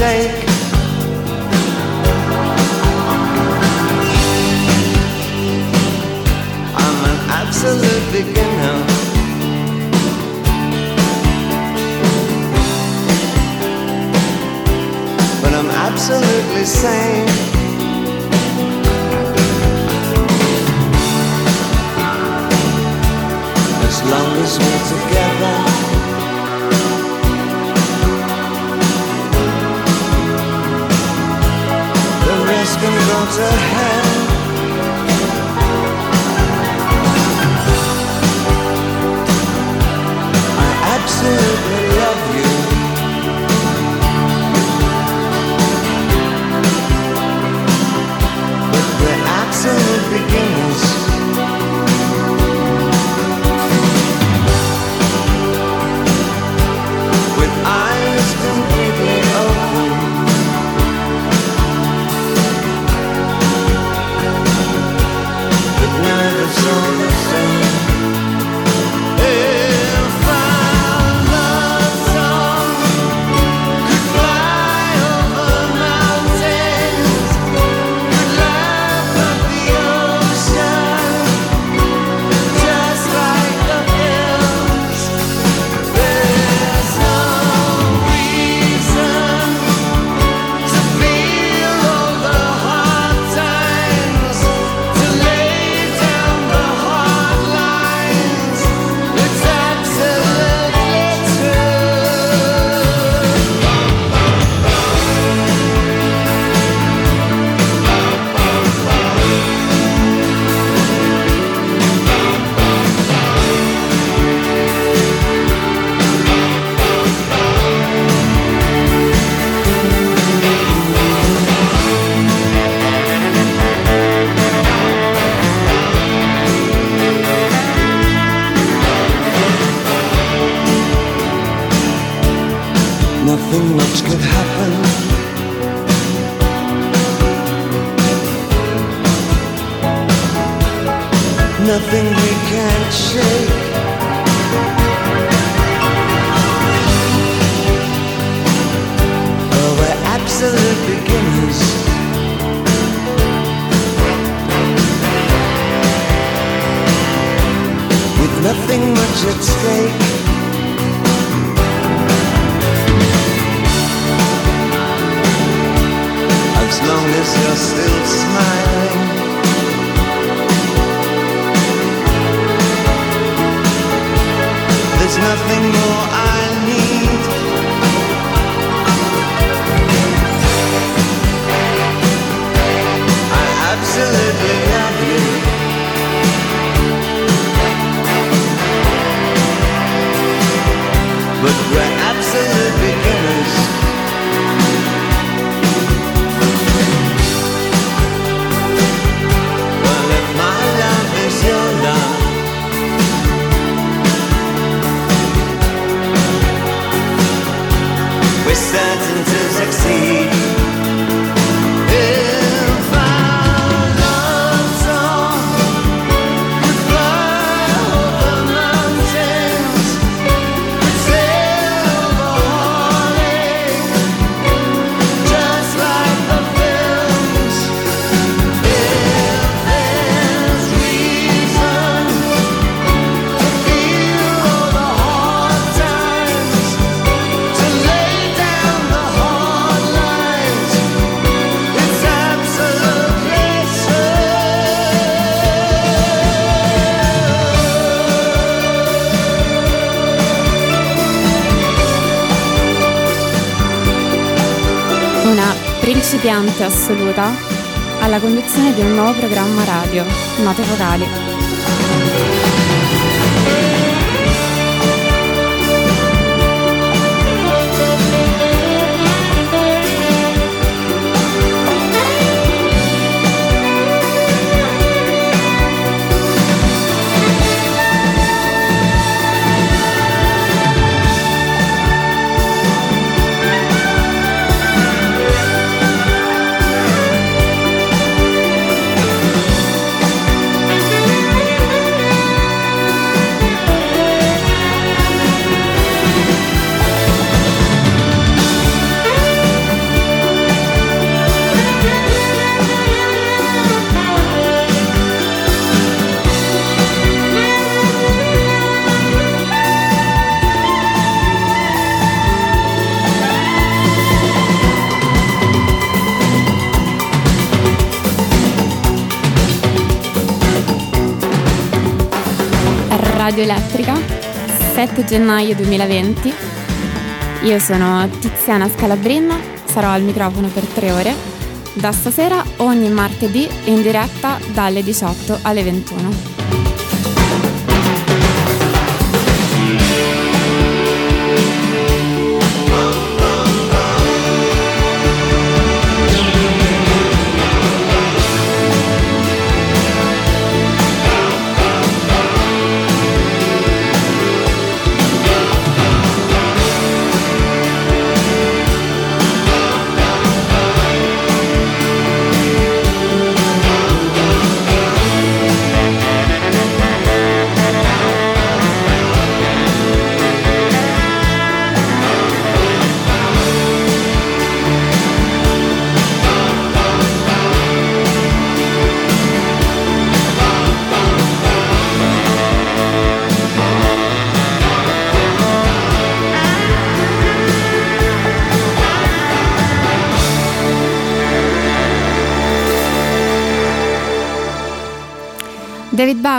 take una principiante assoluta alla conduzione di un nuovo programma radio, Note Vocali. Radio Elettrica, 7 gennaio 2020. Io sono Tiziana Scalabrin, sarò al microfono per tre ore, da stasera ogni martedì in diretta dalle 18 alle 21.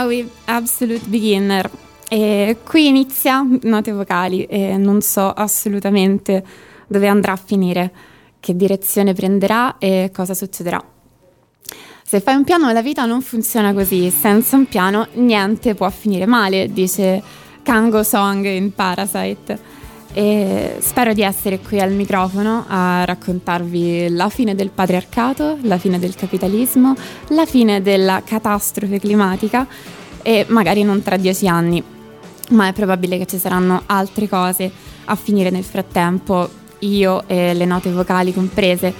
David Bowie, Absolute Beginner. E qui inizia note vocali e non so assolutamente dove andrà a finire, che direzione prenderà e cosa succederà. Se fai un piano la vita non funziona così, senza un piano niente può finire male, dice Kango Song in Parasite. E spero di essere qui al microfono a raccontarvi la fine del patriarcato, la fine del capitalismo, la fine della catastrofe climatica e magari non tra dieci anni, ma è probabile che ci saranno altre cose a finire nel frattempo, io e le note vocali comprese,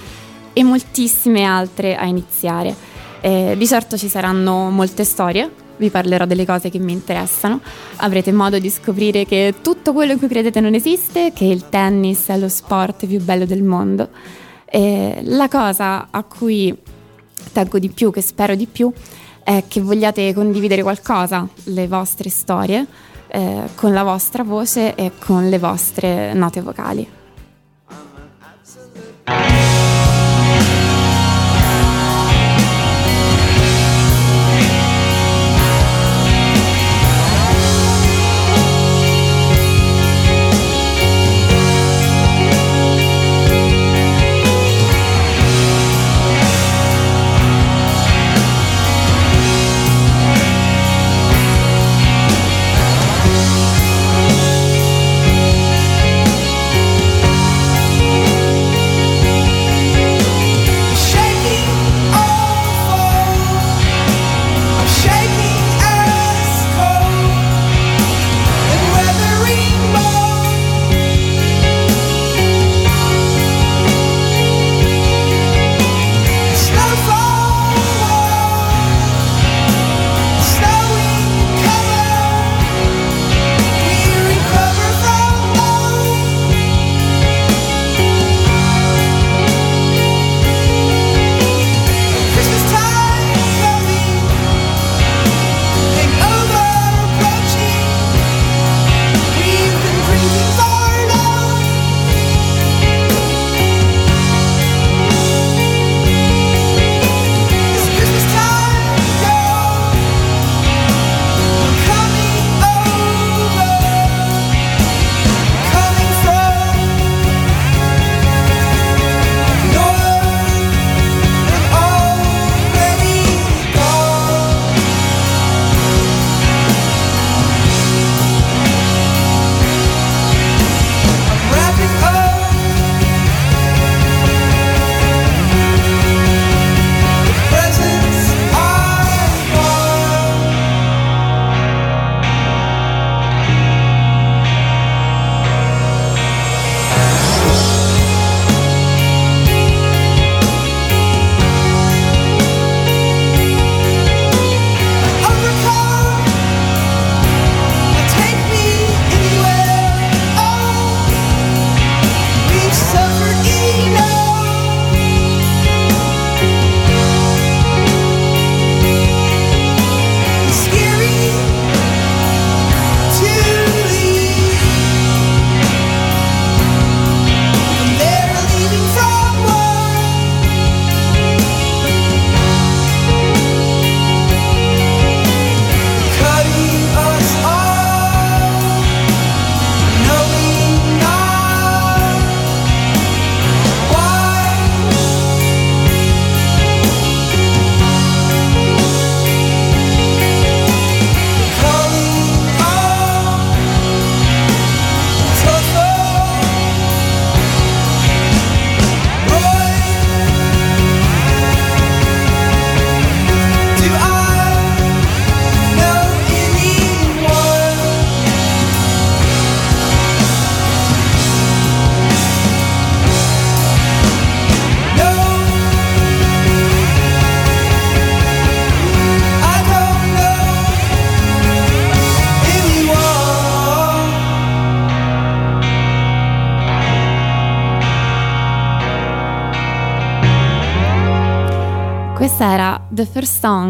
e moltissime altre a iniziare. Eh, di certo ci saranno molte storie, vi parlerò delle cose che mi interessano, avrete modo di scoprire che tutto quello in cui credete non esiste, che il tennis è lo sport più bello del mondo. E la cosa a cui tengo di più, che spero di più, è che vogliate condividere qualcosa, le vostre storie, eh, con la vostra voce e con le vostre note vocali.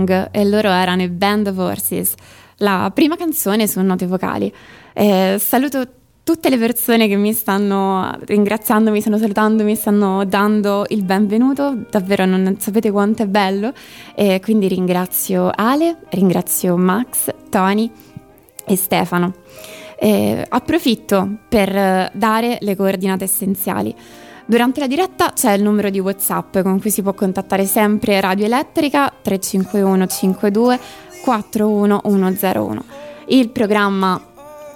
Song e loro erano i Band of Horses, la prima canzone su note vocali. Eh, saluto tutte le persone che mi stanno ringraziando, mi stanno salutando, mi stanno dando il benvenuto, davvero non sapete quanto è bello. E quindi ringrazio Ale, ringrazio Max, Tony e Stefano. E approfitto per dare le coordinate essenziali. Durante la diretta c'è il numero di WhatsApp con cui si può contattare sempre Radio Elettrica 351 52 41101. Il programma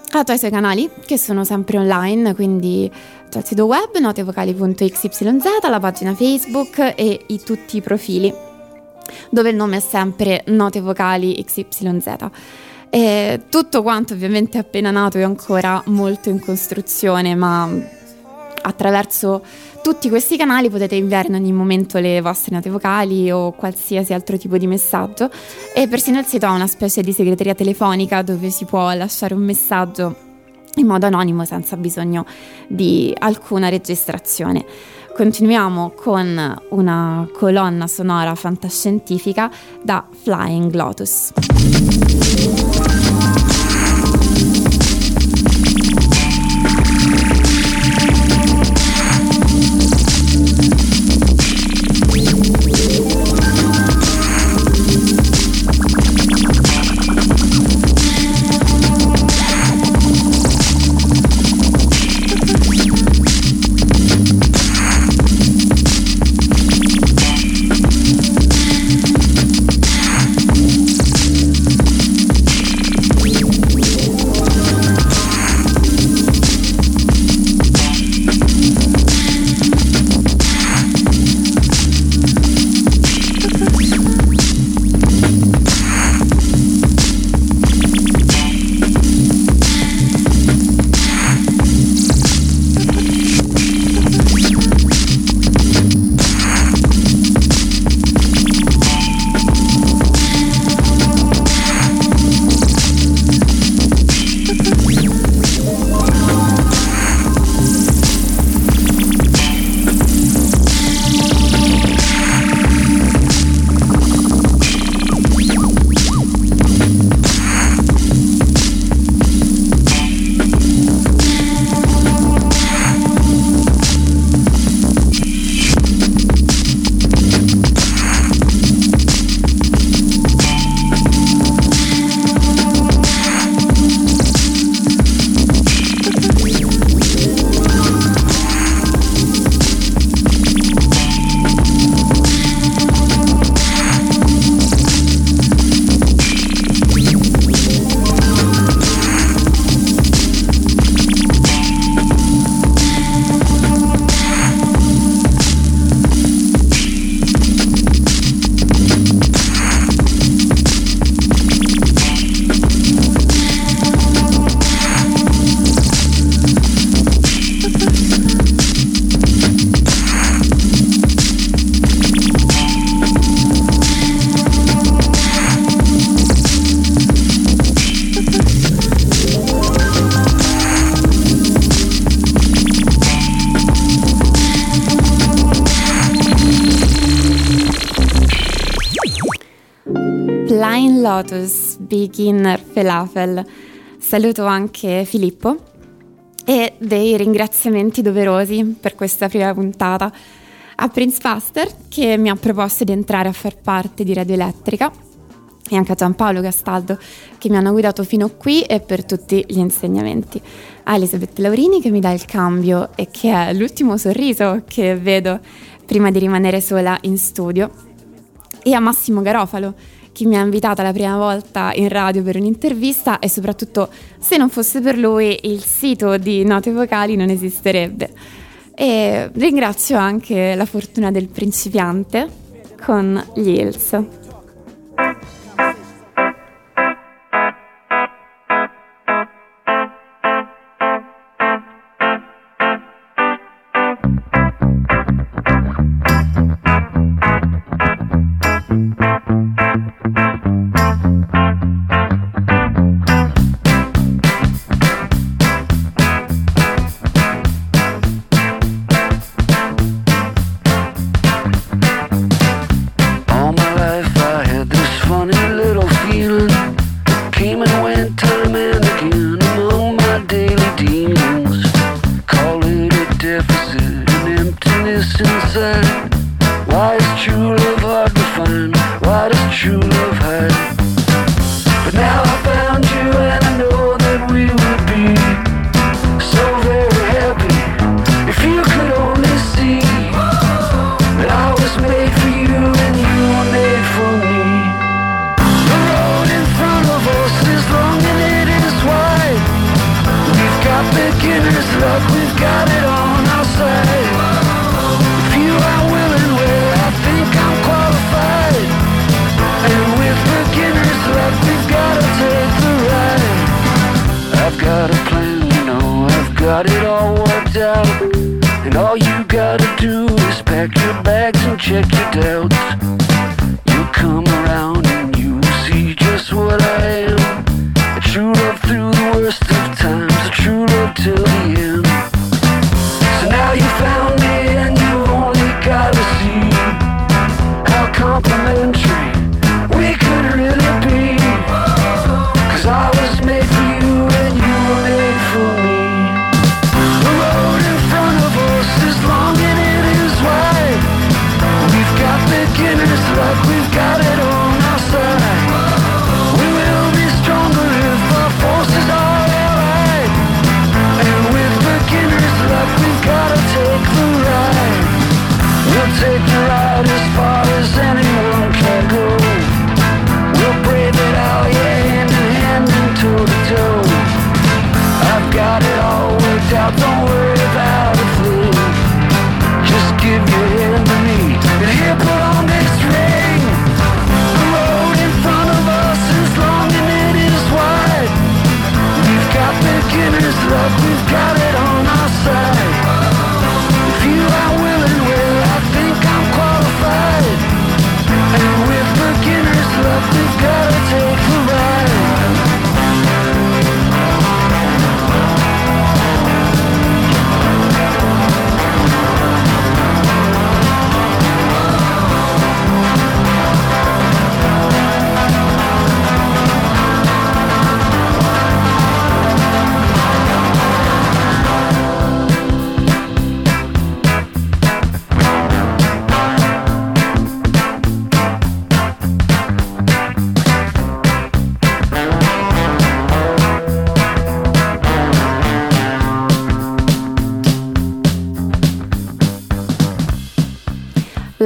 ha i suoi canali che sono sempre online, quindi c'è il sito web notevocali.xyz, la pagina Facebook e i, tutti i profili dove il nome è sempre Note Vocali XYZ. E tutto quanto ovviamente è appena nato è ancora molto in costruzione, ma attraverso tutti questi canali potete inviare in ogni momento le vostre note vocali o qualsiasi altro tipo di messaggio e persino il sito ha una specie di segreteria telefonica dove si può lasciare un messaggio in modo anonimo senza bisogno di alcuna registrazione. Continuiamo con una colonna sonora fantascientifica da Flying Lotus. Lotus Beginner Falafel. Saluto anche Filippo e dei ringraziamenti doverosi per questa prima puntata a Prince Faster che mi ha proposto di entrare a far parte di Radio Elettrica e anche a Giampaolo Castaldo che mi hanno guidato fino qui e per tutti gli insegnamenti. A Elisabetta Laurini che mi dà il cambio e che è l'ultimo sorriso che vedo prima di rimanere sola in studio. E a Massimo Garofalo chi mi ha invitata la prima volta in radio per un'intervista e soprattutto se non fosse per lui il sito di note vocali non esisterebbe. E ringrazio anche la fortuna del principiante con gli Hills.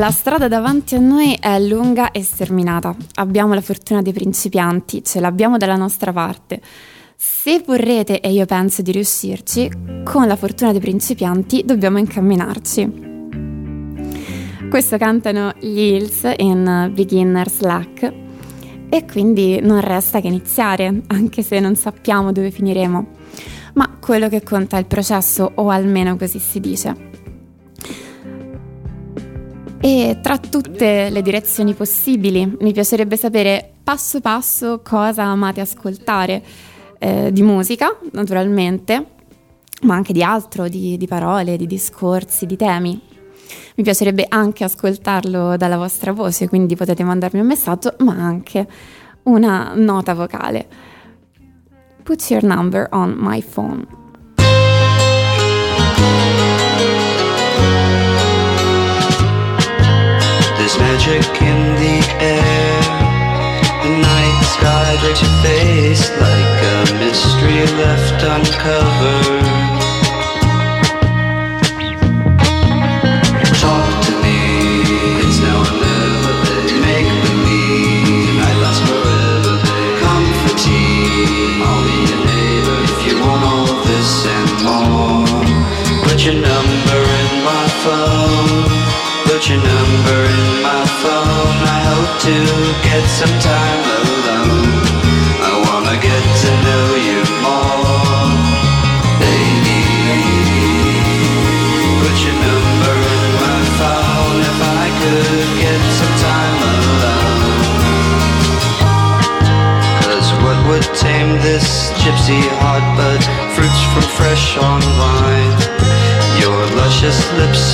La strada davanti a noi è lunga e sterminata. Abbiamo la fortuna dei principianti, ce l'abbiamo dalla nostra parte. Se vorrete, e io penso di riuscirci, con la fortuna dei principianti dobbiamo incamminarci. Questo cantano gli Hills in Beginner's Luck e quindi non resta che iniziare, anche se non sappiamo dove finiremo. Ma quello che conta è il processo, o almeno così si dice. E tra tutte le direzioni possibili, mi piacerebbe sapere passo passo cosa amate ascoltare, eh, di musica naturalmente, ma anche di altro, di, di parole, di discorsi, di temi. Mi piacerebbe anche ascoltarlo dalla vostra voce, quindi potete mandarmi un messaggio, ma anche una nota vocale. Put your number on my phone. There's magic in the air. The night sky breaks your face like a mystery left uncovered.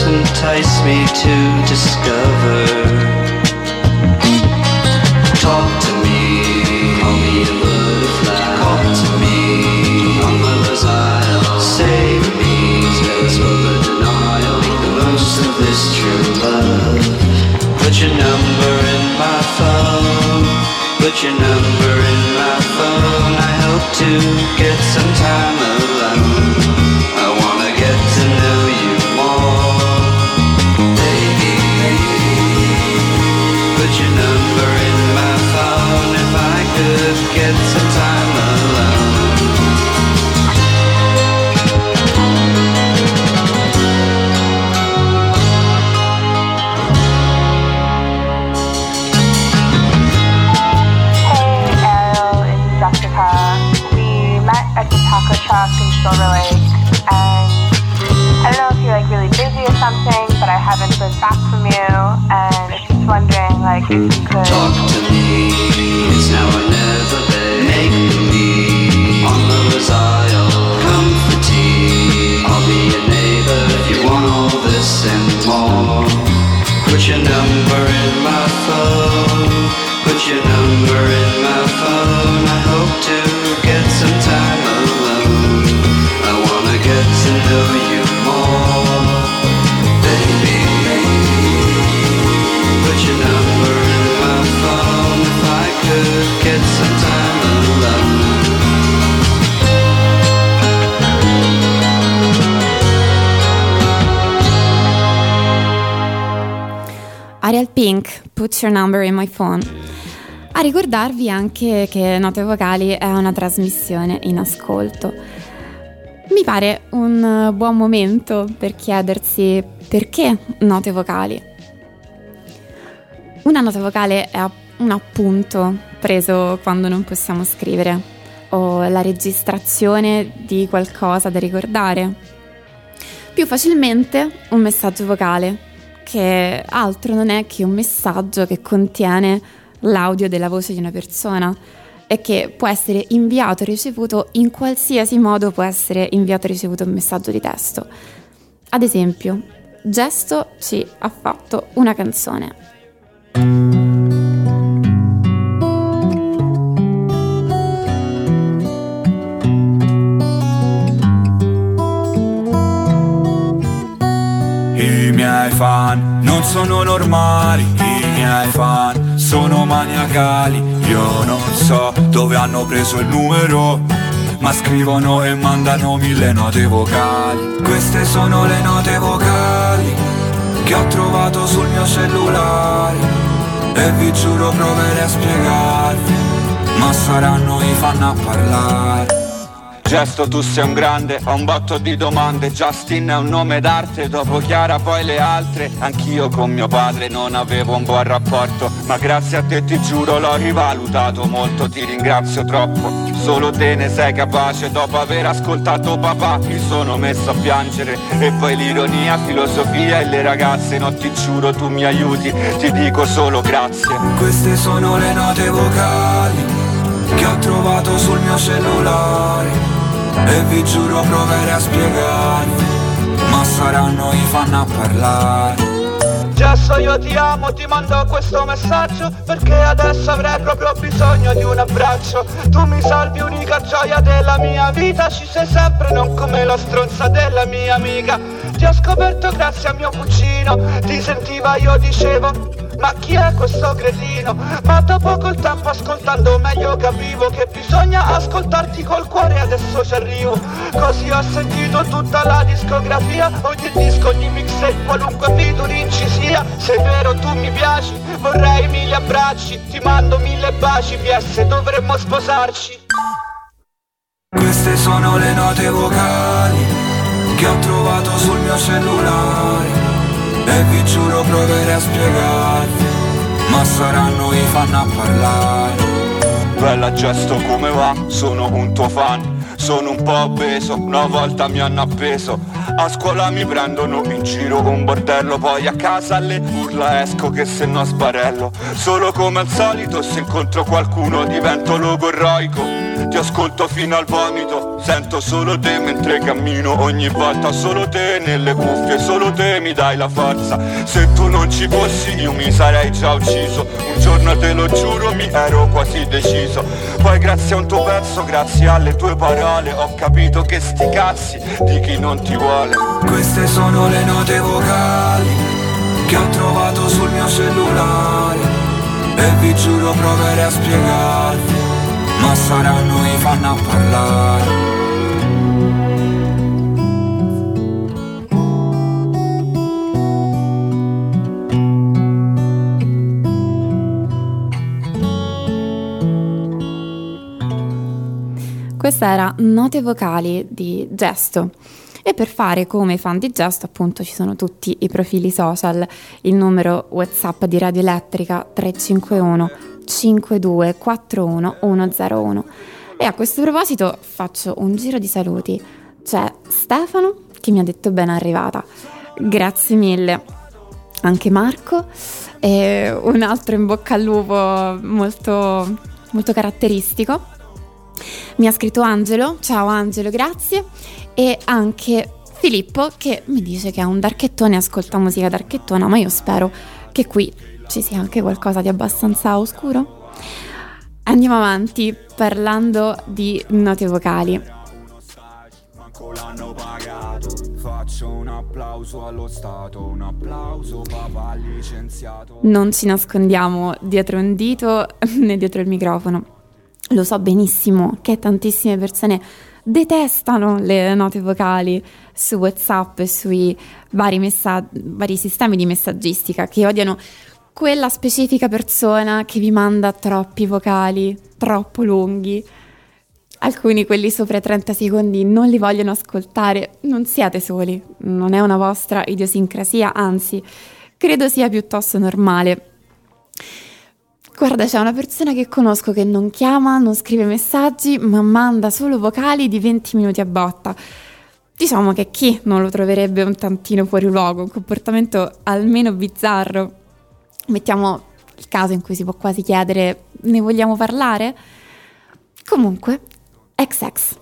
entice me to discover. Your Number in My Phone. A ricordarvi anche che Note Vocali è una trasmissione in ascolto. Mi pare un buon momento per chiedersi perché note vocali. Una nota vocale è un appunto preso quando non possiamo scrivere o la registrazione di qualcosa da ricordare. Più facilmente un messaggio vocale, che altro non è che un messaggio che contiene l'audio della voce di una persona e che può essere inviato e ricevuto in qualsiasi modo può essere inviato e ricevuto un messaggio di testo. Ad esempio, Gesto ci ha fatto una canzone. Fan non sono normali, i miei fan sono maniacali. Io non so dove hanno preso il numero, ma scrivono e mandano mille note vocali. Queste sono le note vocali che ho trovato sul mio cellulare. E vi giuro proverei a spiegarvi, ma saranno i fan a parlare. Gesto tu sei un grande, ho un botto di domande. Justin è un nome d'arte, dopo Chiara poi le altre. Anch'io con mio padre non avevo un buon rapporto Ma grazie a te ti giuro l'ho rivalutato molto Ti ringrazio troppo, solo te ne sei capace Dopo aver ascoltato papà mi sono messo a piangere. E poi l'ironia, filosofia e le ragazze No ti giuro tu mi aiuti, ti dico solo grazie. Queste sono le note vocali che ho trovato sul mio cellulare e vi giuro proverei a spiegarvi ma saranno i fan a parlare. Gesso io ti amo, ti mando questo messaggio Perché adesso avrei proprio bisogno di un abbraccio. Tu mi salvi unica gioia della mia vita Ci sei sempre, non come la stronza della mia amica. Ti ho scoperto grazie a mio cugino Ti sentiva io dicevo ma chi è questo cretino? Ma dopo col tempo ascoltando meglio capivo Che bisogna ascoltarti col cuore adesso ci arrivo. Così ho sentito tutta la discografia Ogni disco, ogni mixtape, qualunque featuring ci sia. Se è vero tu mi piaci, vorrei mille abbracci Ti mando mille baci, PS dovremmo sposarci. Queste sono le note vocali Che ho trovato sul mio cellulare e vi giuro proverei a spiegarvi Ma saranno i fan a parlare. Bella gesto come va, sono un tuo fan. Sono un po' obeso, una volta mi hanno appeso. A scuola mi prendono in giro un bordello Poi a casa alle urla esco che se no sbarello. Solo come al solito se incontro qualcuno divento logorroico. Ti ascolto fino al vomito Sento solo te mentre cammino Ogni volta solo te nelle cuffie Solo te mi dai la forza. Se tu non ci fossi io mi sarei già ucciso. Un giorno te lo giuro mi ero quasi deciso. Poi grazie a un tuo pezzo, grazie alle tue parole Ho capito che sti cazzi di chi non ti vuole. Queste sono le note vocali Che ho trovato sul mio cellulare. E vi giuro proverei a spiegarvi Ma saranno i fan a parlare Questa era Note vocali di Gesto. E per fare come fan di Gesto, appunto, ci sono tutti i profili social, il numero WhatsApp di Radio Elettrica 351 5241 101. E a questo proposito faccio un giro di saluti. C'è Stefano che mi ha detto ben arrivata. Grazie mille. Anche Marco e un altro in bocca al lupo molto, molto caratteristico. Mi ha scritto Angelo, ciao Angelo, grazie. E anche Filippo che mi dice che è un darchettone ascolta musica darchettona, ma io spero che qui ci sia anche qualcosa di abbastanza oscuro. Andiamo avanti parlando di note vocali. L'hanno pagato Faccio un applauso allo Stato Un applauso papà licenziato Non ci nascondiamo dietro un dito né dietro il microfono. Lo so benissimo che tantissime persone detestano le note vocali su WhatsApp e sui vari, messa- vari sistemi di messaggistica, che odiano quella specifica persona che vi manda troppi vocali, troppo lunghi. Alcuni, quelli sopra i 30 secondi, non li vogliono ascoltare. Non siete soli, non è una vostra idiosincrasia, anzi, credo sia piuttosto normale. Guarda, c'è una persona che conosco che non chiama, non scrive messaggi, ma manda solo vocali di 20 minuti a botta. Diciamo che chi non lo troverebbe un tantino fuori luogo, un comportamento almeno bizzarro. Mettiamo il caso in cui si può quasi chiedere ne vogliamo parlare? Comunque, XX.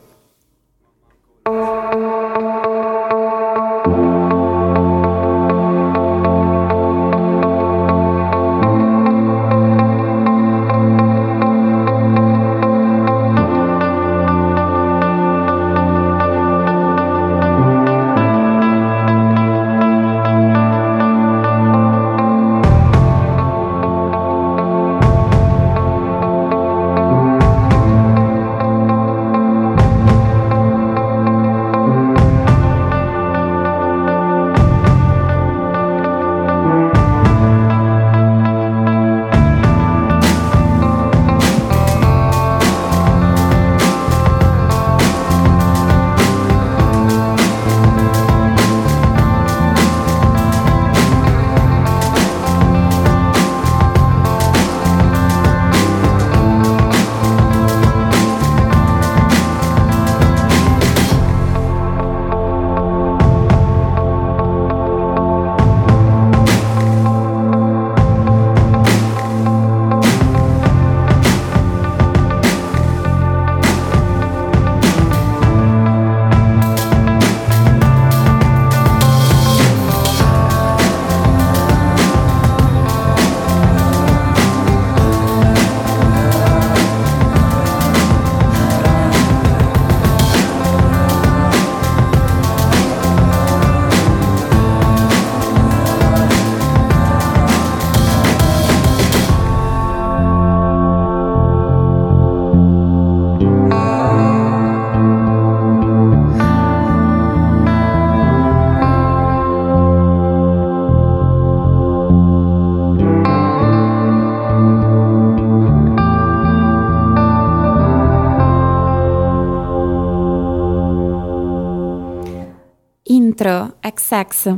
XX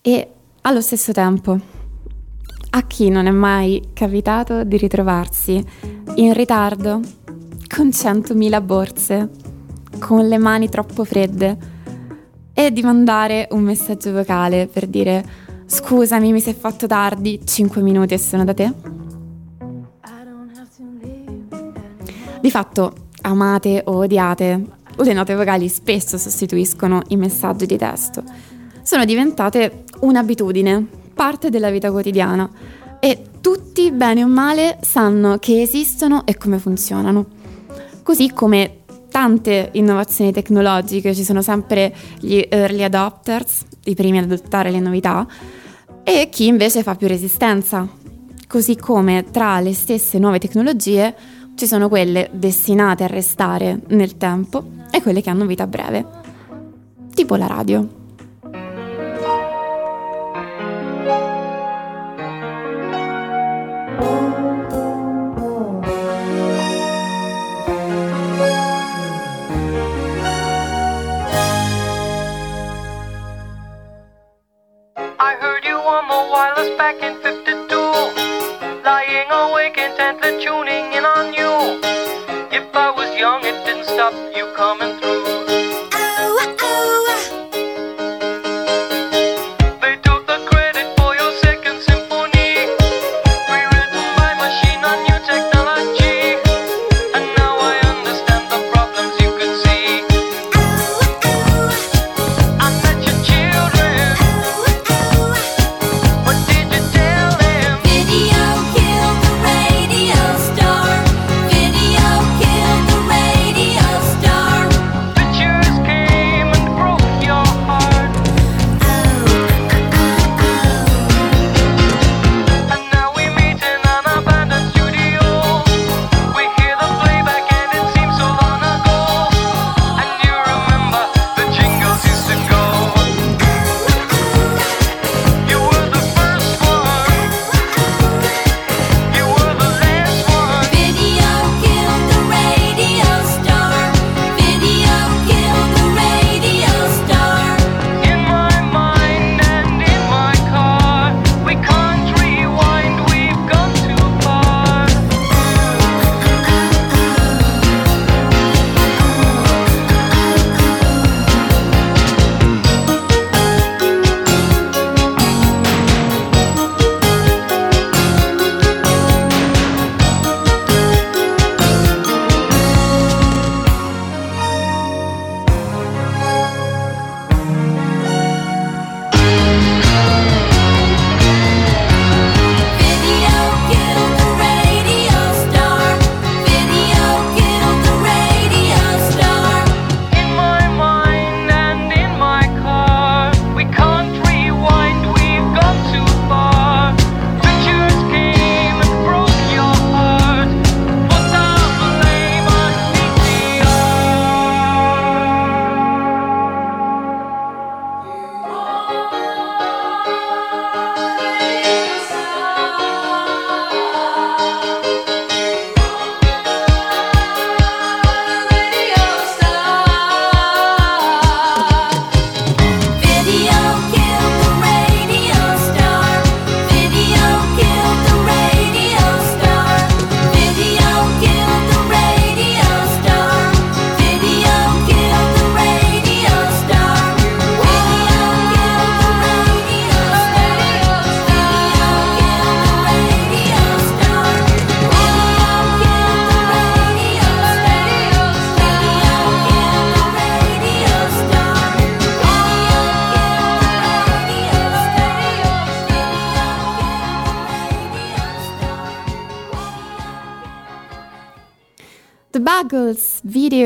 e allo stesso tempo a chi non è mai capitato di ritrovarsi in ritardo con 100.000 borse, con le mani troppo fredde e di mandare un messaggio vocale per dire scusami mi sei fatto tardi, 5 minuti e sono da te? Di fatto amate o odiate le note vocali spesso sostituiscono i messaggi di testo. Sono diventate un'abitudine, parte della vita quotidiana e tutti, bene o male, sanno che esistono e come funzionano. Così come tante innovazioni tecnologiche, ci sono sempre gli early adopters, i primi ad adottare le novità, e chi invece fa più resistenza. così come tra le stesse nuove tecnologie ci sono quelle destinate a restare nel tempo e quelle che hanno vita breve, tipo la radio. Back in 52. Lying awake intently tuning stop you coming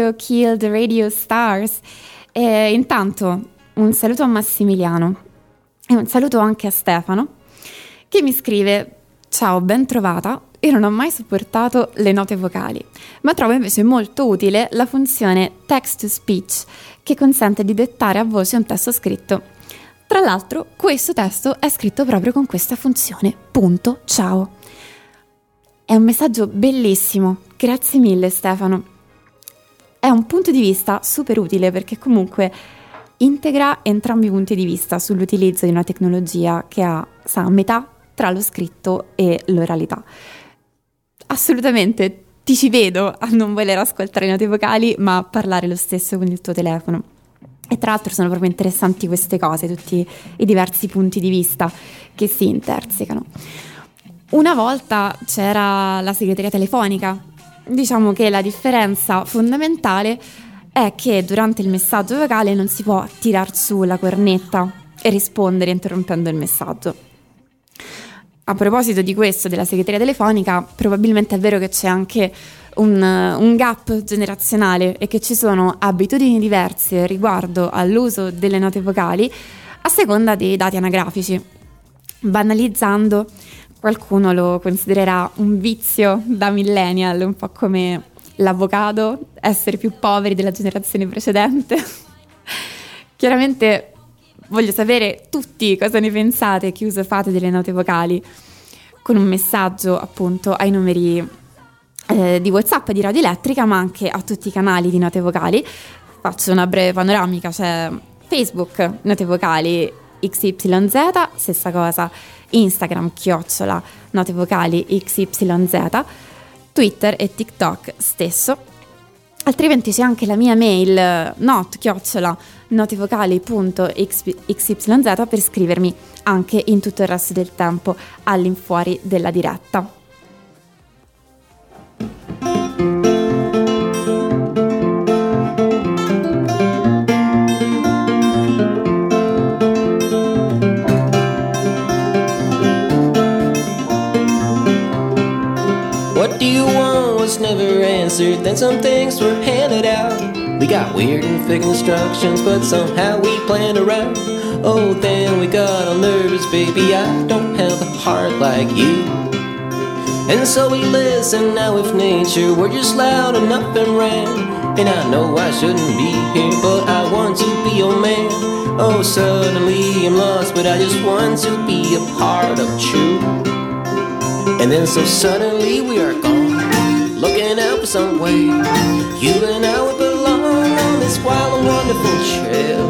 Video Killed Radio Stars. E intanto un saluto a Massimiliano e un saluto anche a Stefano che mi scrive Ciao, ben trovata. Io non ho mai sopportato le note vocali, ma trovo invece molto utile la funzione text to speech che consente di dettare a voce un testo scritto. Tra l'altro, questo testo è scritto proprio con questa funzione. Punto, ciao. È un messaggio bellissimo, grazie mille Stefano. È un punto di vista super utile perché comunque integra entrambi i punti di vista sull'utilizzo di una tecnologia che ha, sa, metà tra lo scritto e l'oralità. Assolutamente ti ci vedo a non voler ascoltare note vocali, ma parlare lo stesso con il tuo telefono. E tra l'altro sono proprio interessanti queste cose, tutti i diversi punti di vista che si intersecano. Una volta c'era la segreteria telefonica. Diciamo che la differenza fondamentale è che durante il messaggio vocale non si può tirar su la cornetta e rispondere interrompendo il messaggio. A proposito di questo, della segreteria telefonica, probabilmente è vero che c'è anche un, un gap generazionale e che ci sono abitudini diverse riguardo all'uso delle note vocali a seconda dei dati anagrafici. Banalizzando, qualcuno lo considererà un vizio da millennial, un po' come l'avocado, essere più poveri della generazione precedente. Chiaramente voglio sapere tutti cosa ne pensate, che uso fate delle note vocali, con un messaggio appunto ai numeri eh, di WhatsApp di Radio Elettrica, ma anche a tutti i canali di note vocali. Faccio una breve panoramica, c'è Facebook, note vocali XYZ, stessa cosa, Instagram, chiocciola, note vocali XYZ, Twitter e TikTok stesso. Altrimenti c'è anche la mia mail not chiocciola notivocali.xyz per scrivermi anche in tutto il resto del tempo all'infuori della diretta. Answered. Then some things were handed out. We got weird and fake instructions, but somehow we planned around. Oh, then we got all nervous, baby. I don't have a heart like you. And so we listen now with nature. We're just loud enough and ran. And I know I shouldn't be here, but I want to be your man. Oh, suddenly I'm lost, but I just want to be a part of you. And then so suddenly we are gone, some way. You and I would belong on this wild and wonderful trail.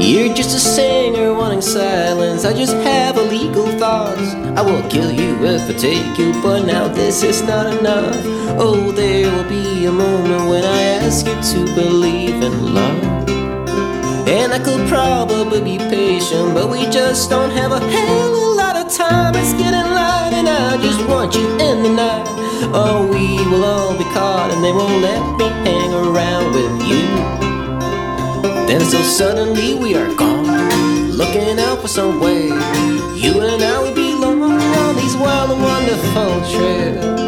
You're just a singer wanting silence. I just have illegal thoughts. I will kill you if I take you, but now this is not enough. Oh, there will be a moment when I ask you to believe in love. And I could probably be patient, but we just don't have a hell time. It's getting light, and I just want you in the night. Oh, we will all be caught, and they won't let me hang around with you. Then so suddenly we are gone, looking out for some way. You and I we belong on these wild and wonderful trails.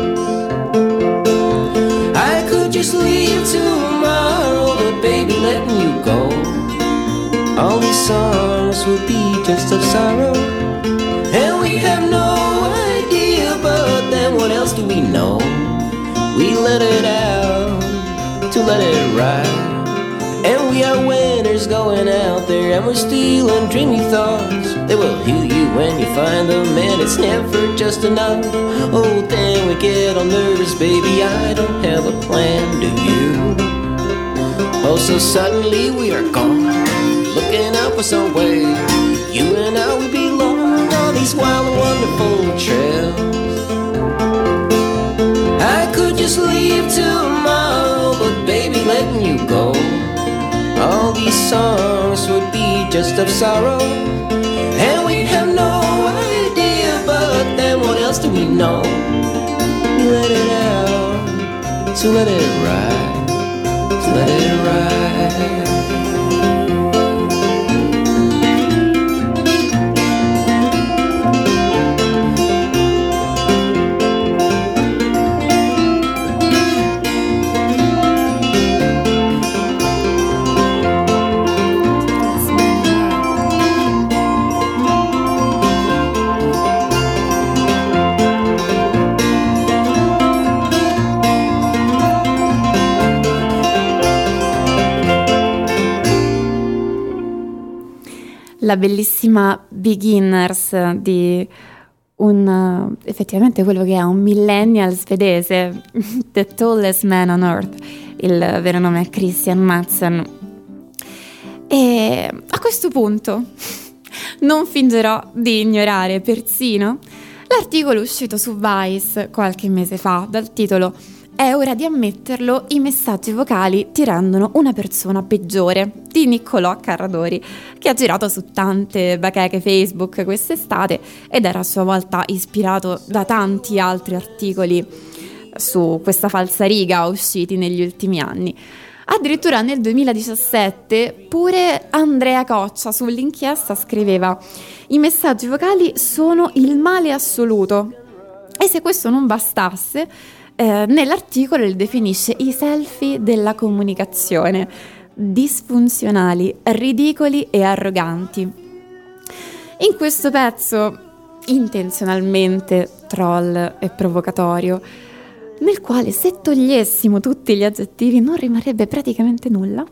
I could just leave tomorrow, but baby, letting you go. All these songs would be just of sorrow. And we have no idea, but then what else do we know? We let it out to let it ride. And we are winners going out there, and we're stealing dreamy thoughts. They will heal you when you find them, and it's never just enough. Oh, then we get all nervous, baby. I don't have a plan, do you? Oh, so suddenly we are gone, looking out for some way. You and I, we on these wild and wonderful trails. I could just leave tomorrow, but baby, letting you go. All these songs would be just of sorrow. And we'd have no idea, but then what else do we know? Let it out, to let it ride, to let it ride. La bellissima Beginners di un effettivamente quello che è un millennial svedese, The Tallest Man on Earth, il vero nome è Christian Madsen. E a questo punto non fingerò di ignorare persino l'articolo uscito su Vice qualche mese fa dal titolo È ora di ammetterlo, i messaggi vocali ti rendono una persona peggiore di Niccolò Carradori, che ha girato su tante bacheche Facebook quest'estate ed era a sua volta ispirato da tanti altri articoli su questa falsariga usciti negli ultimi anni. Addirittura nel 2017 pure Andrea Coccia sull'inchiesta scriveva i messaggi vocali sono il male assoluto e se questo non bastasse eh, nell'articolo li definisce i selfie della comunicazione disfunzionali, ridicoli e arroganti. In questo pezzo, intenzionalmente troll e provocatorio, nel quale se togliessimo tutti gli aggettivi non rimarrebbe praticamente nulla,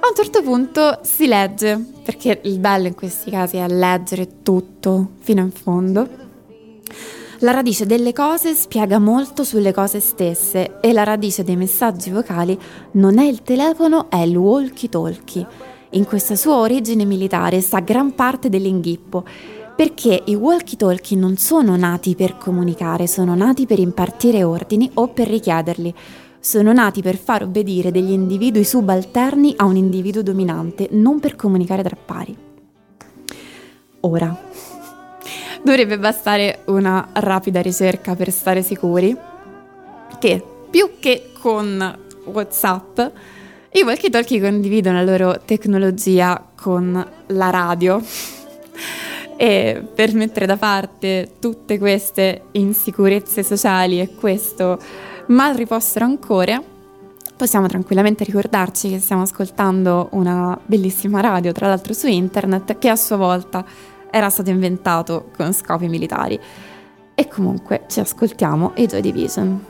a un certo punto si legge, perché il bello in questi casi è leggere tutto fino in fondo. La radice delle cose spiega molto sulle cose stesse e la radice dei messaggi vocali non è il telefono, è il walkie-talkie. In questa sua origine militare sta gran parte dell'inghippo, perché i walkie-talkie non sono nati per comunicare, sono nati per impartire ordini o per richiederli. Sono nati per far obbedire degli individui subalterni a un individuo dominante, non per comunicare tra pari. Ora, dovrebbe bastare una rapida ricerca per stare sicuri che più che con WhatsApp, i walkie-talkie condividono la loro tecnologia con la radio. E per mettere da parte tutte queste insicurezze sociali e questo mal riposto rancore, possiamo tranquillamente ricordarci che stiamo ascoltando una bellissima radio, tra l'altro su internet, che a sua volta era stato inventato con scopi militari. E comunque ci ascoltiamo i Joy Division.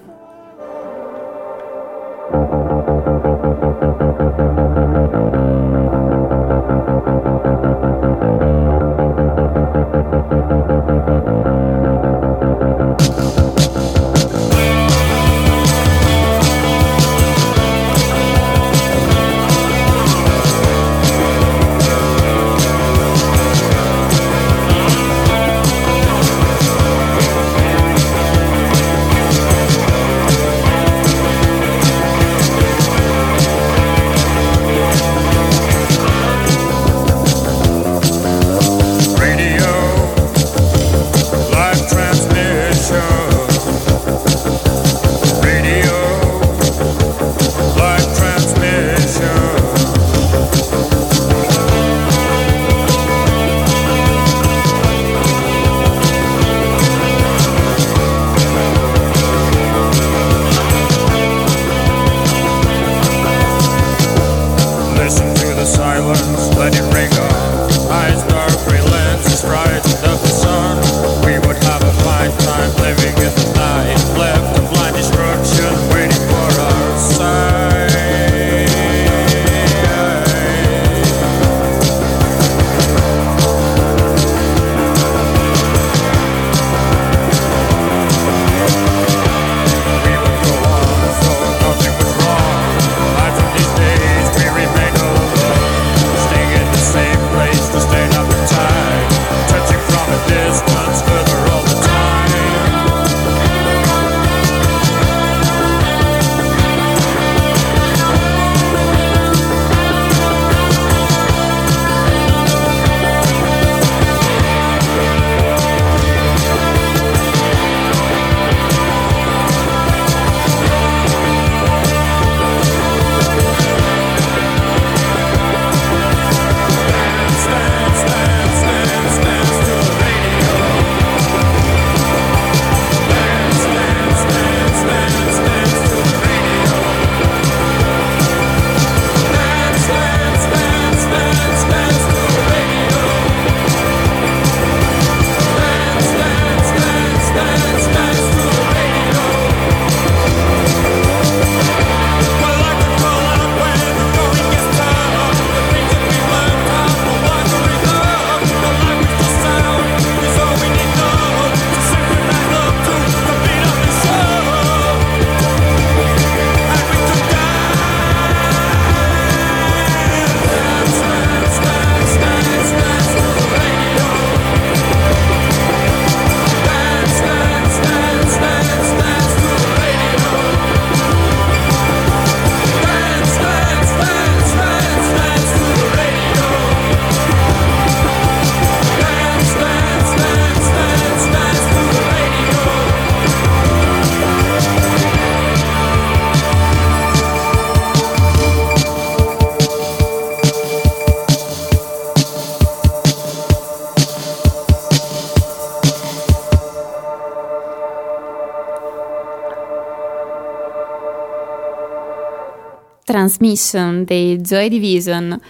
Transmission dei Joy Division.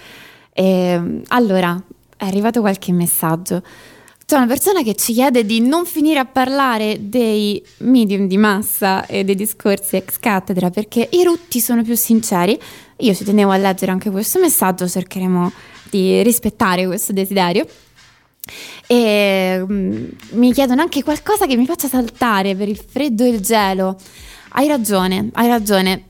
E, allora, è arrivato qualche messaggio. C'è una persona che ci chiede di non finire a parlare dei medium di massa e dei discorsi ex cattedra perché i rutti sono più sinceri. Io ci tenevo a leggere anche questo messaggio, cercheremo di rispettare questo desiderio. E mm, mi chiedono anche qualcosa che mi faccia saltare per il freddo e il gelo. Hai ragione, hai ragione.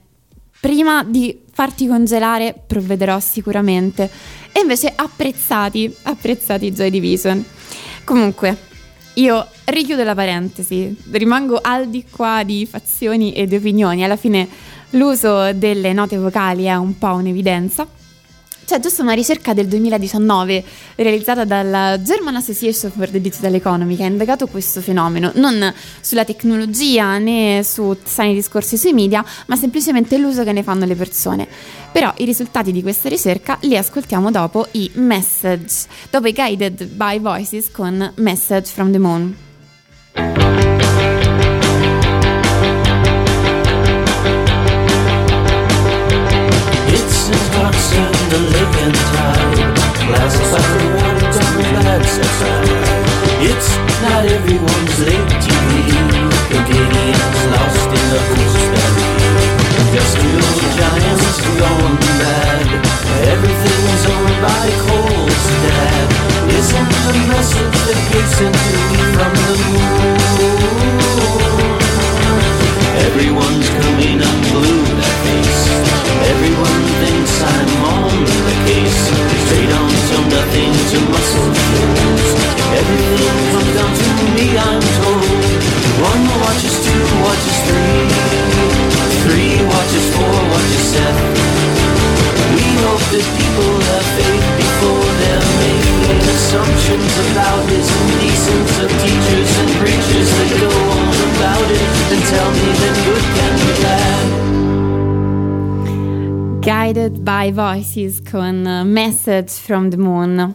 Prima di farti congelare provvederò sicuramente. E invece apprezzati, apprezzati Joy Division. Comunque, io richiudo la parentesi, rimango al di qua di fazioni e di opinioni. Alla fine l'uso delle note vocali è un po' un'evidenza. C'è giusto una ricerca del 2019 realizzata dalla German Association for the Digital Economy che ha indagato questo fenomeno, non sulla tecnologia né su sani discorsi sui media, ma semplicemente l'uso che ne fanno le persone. Però i risultati di questa ricerca li ascoltiamo dopo i message, dopo i guided by voices con Message from the Moon. Voices con Message from the Moon.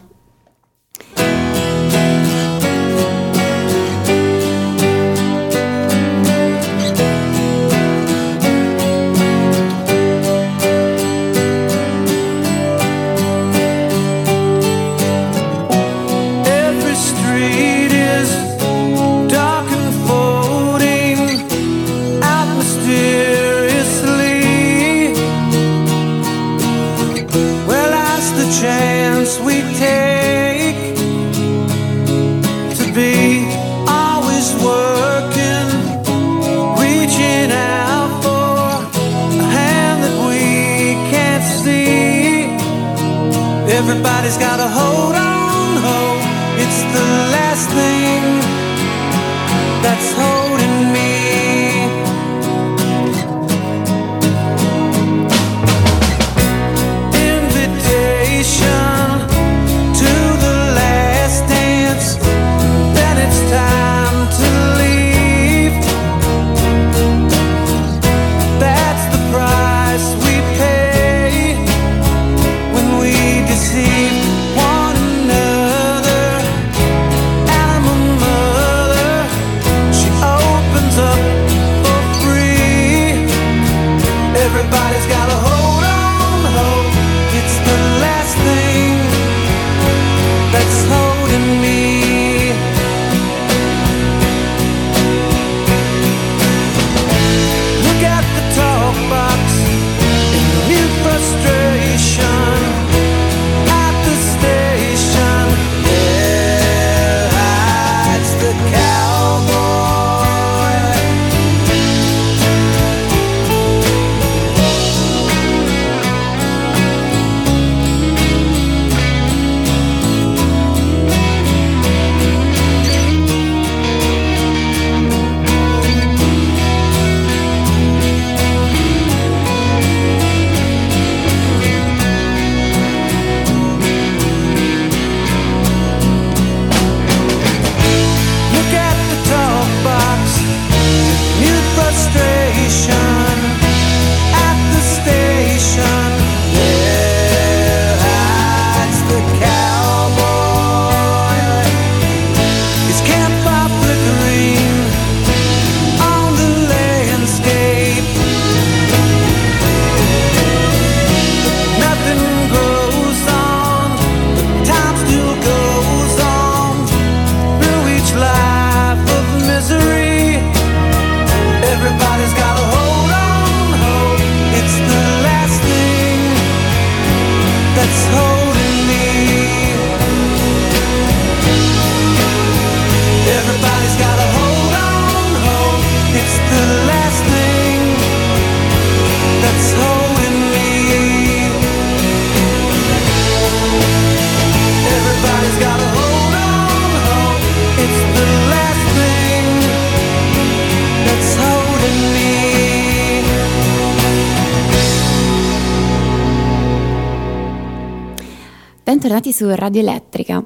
Su Radio Elettrica.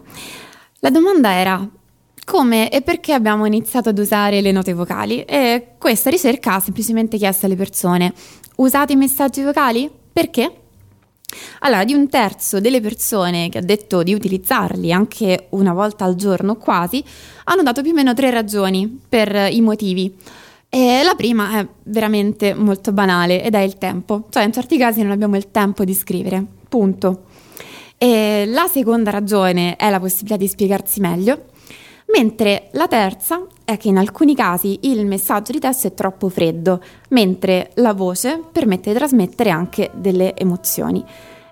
La domanda era come e perché abbiamo iniziato ad usare le note vocali e questa ricerca ha semplicemente chiesto alle persone usate i messaggi vocali? Perché? Allora, di un terzo delle persone che ha detto di utilizzarli anche una volta al giorno quasi, hanno dato più o meno tre ragioni per i motivi. E la prima è veramente molto banale ed è il tempo, cioè in certi casi non abbiamo il tempo di scrivere, punto. E la seconda ragione è la possibilità di spiegarsi meglio, mentre la terza è che in alcuni casi il messaggio di testo è troppo freddo, mentre la voce permette di trasmettere anche delle emozioni.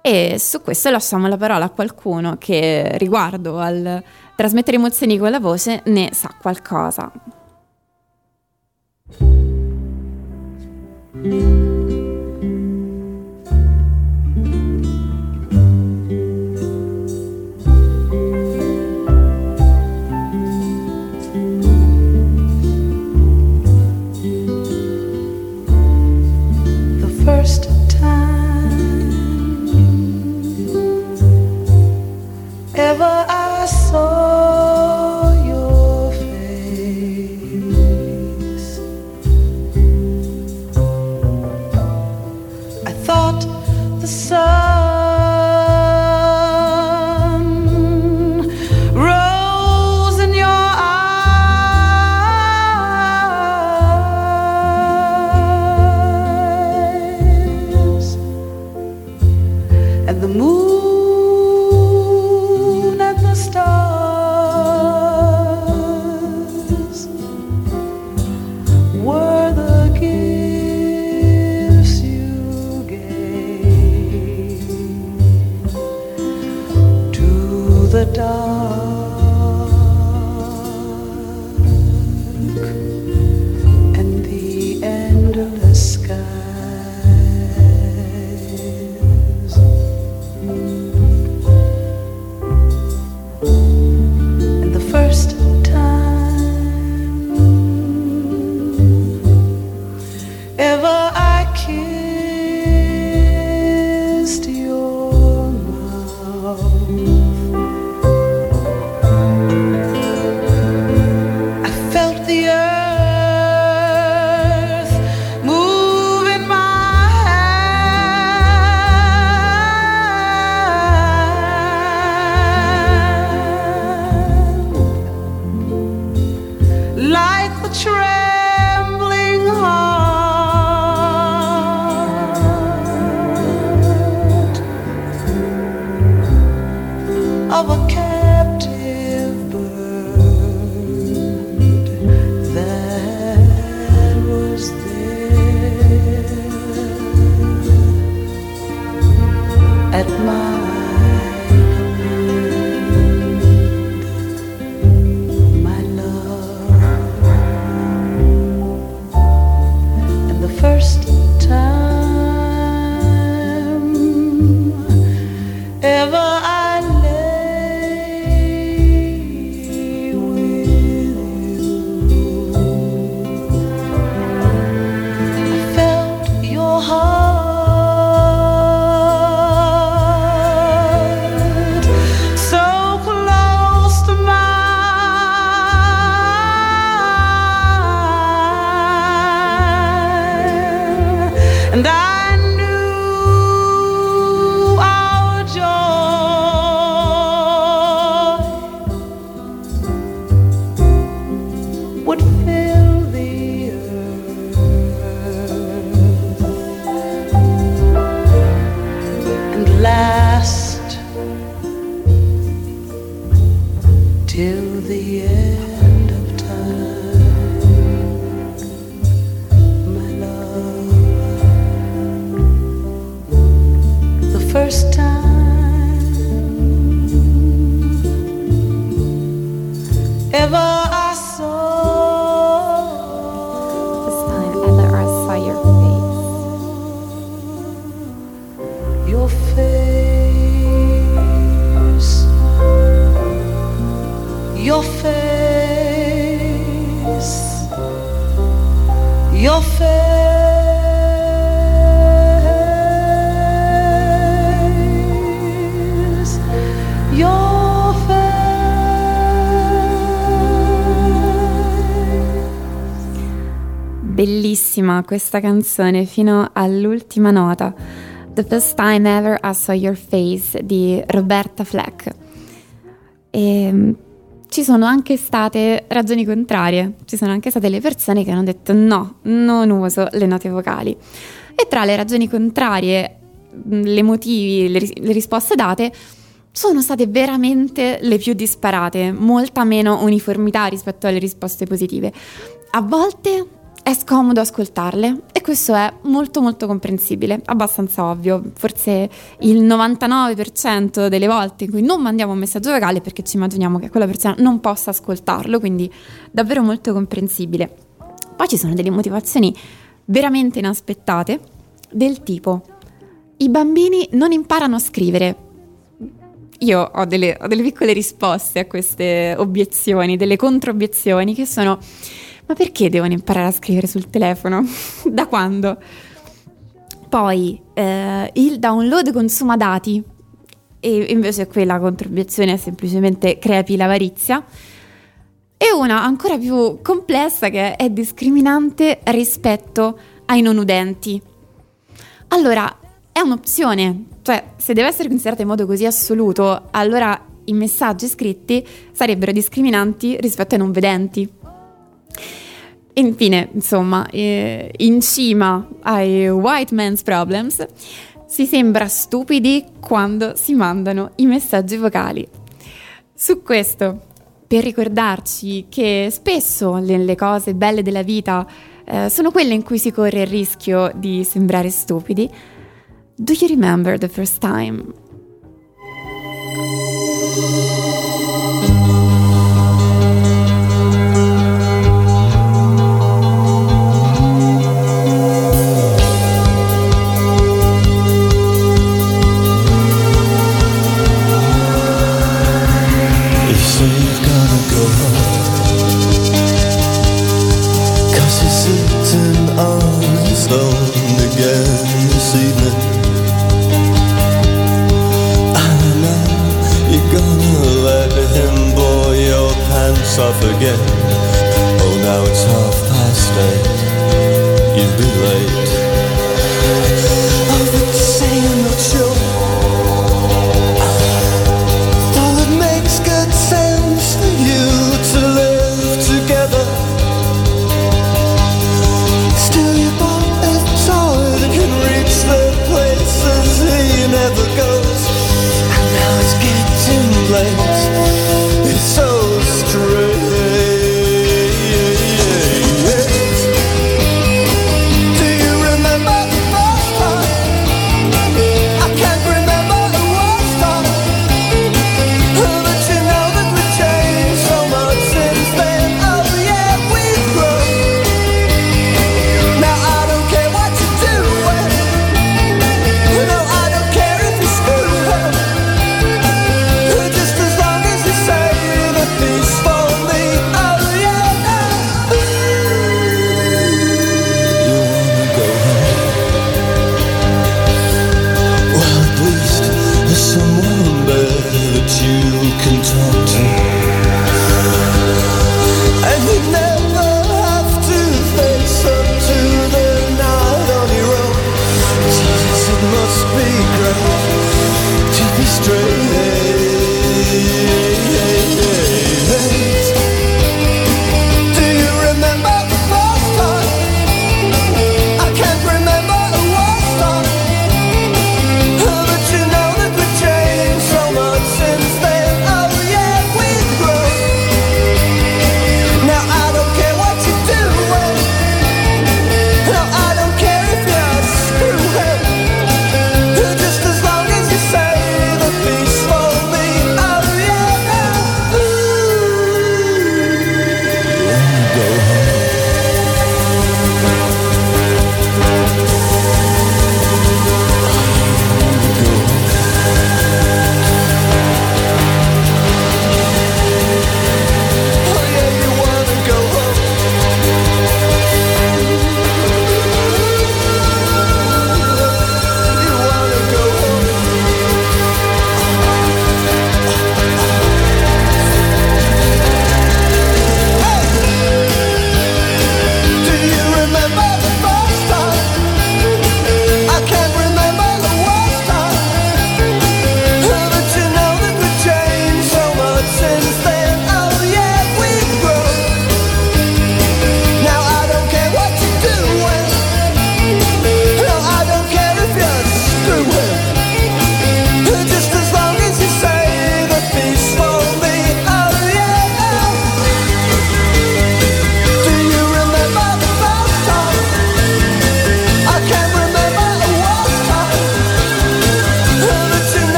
E su questo lasciamo la parola a qualcuno che riguardo al trasmettere emozioni con la voce ne sa qualcosa. Questa canzone fino all'ultima nota. The First Time Ever I Saw Your Face di Roberta Fleck. E mm, ci sono anche state ragioni contrarie, ci sono anche state le persone che hanno detto no, non uso le note vocali. E tra le ragioni contrarie, le motivi, le, ris- le risposte date, sono state veramente le più disparate, molta meno uniformità rispetto alle risposte positive. A volte è scomodo ascoltarle e questo è molto molto comprensibile, abbastanza ovvio. Forse il 99% delle volte in cui non mandiamo un messaggio vocale perché ci immaginiamo che quella persona non possa ascoltarlo, quindi davvero molto comprensibile. Poi ci sono delle motivazioni veramente inaspettate del tipo i bambini non imparano a scrivere. Io ho delle, ho delle piccole risposte a queste obiezioni, delle controobiezioni che sono ma perché devono imparare a scrivere sul telefono? da quando? Poi eh, il download consuma dati e invece qui la controobiezione è semplicemente crepi l'avarizia. E una ancora più complessa che è discriminante rispetto ai non udenti. Allora, è un'opzione, cioè se deve essere considerata in modo così assoluto, allora i messaggi scritti sarebbero discriminanti rispetto ai non vedenti. Infine, insomma, eh, in cima ai white man's problems, si sembra stupidi quando si mandano i messaggi vocali. Su questo, per ricordarci che spesso le, cose belle della vita eh, sono quelle in cui si corre il rischio di sembrare stupidi, do you remember the first time?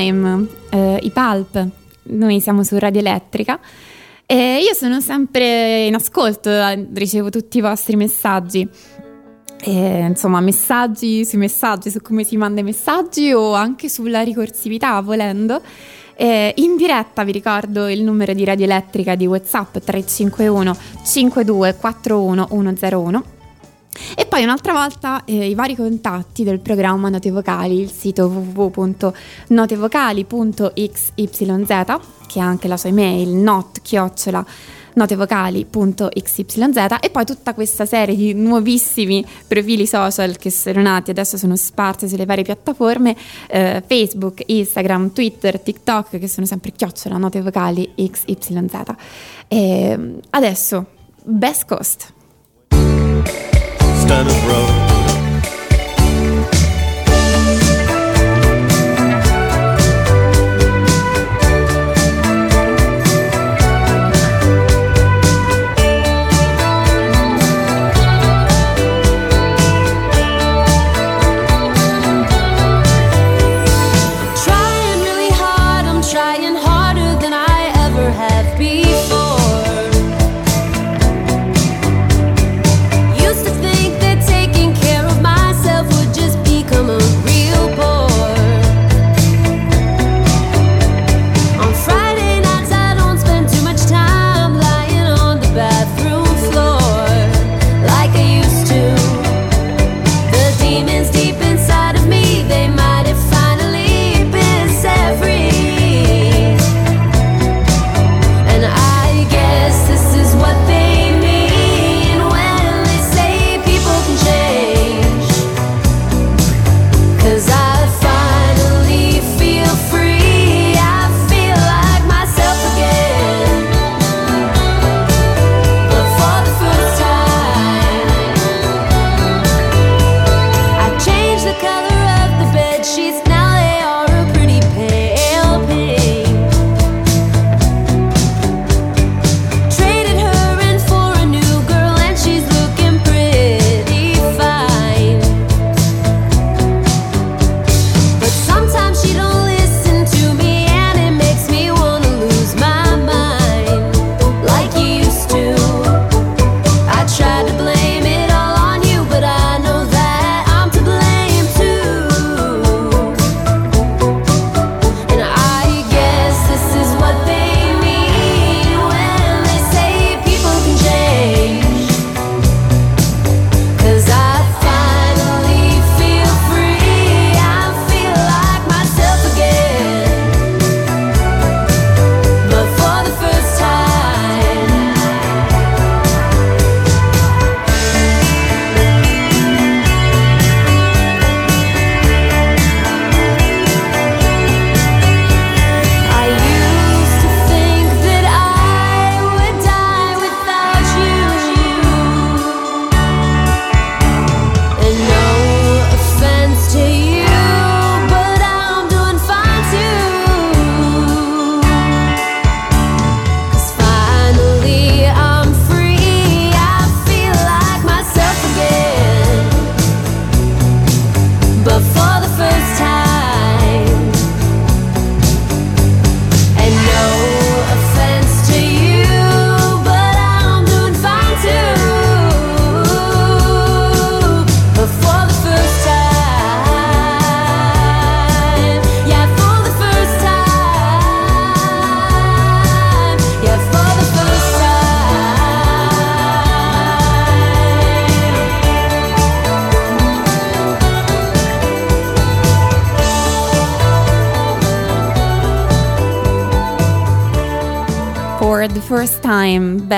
Time, eh, i Pulp, noi siamo su Radio Elettrica e io sono sempre in ascolto, eh, ricevo tutti i vostri messaggi. Eh, insomma, messaggi sui messaggi, su come si manda i messaggi o anche sulla ricorsività, volendo. Eh, in diretta vi ricordo il numero di Radio Elettrica di WhatsApp 351 5241 101. Poi un'altra volta eh, i vari contatti del programma Note Vocali, il sito www.notevocali.xyz, che ha anche la sua email, not notevocali.xyz e poi tutta questa serie di nuovissimi profili social che sono nati, adesso sono sparsi sulle varie piattaforme, eh, Facebook, Instagram, Twitter, TikTok, che sono sempre chiocciola notevocali xyz. E adesso, Best Coast. Standard Road.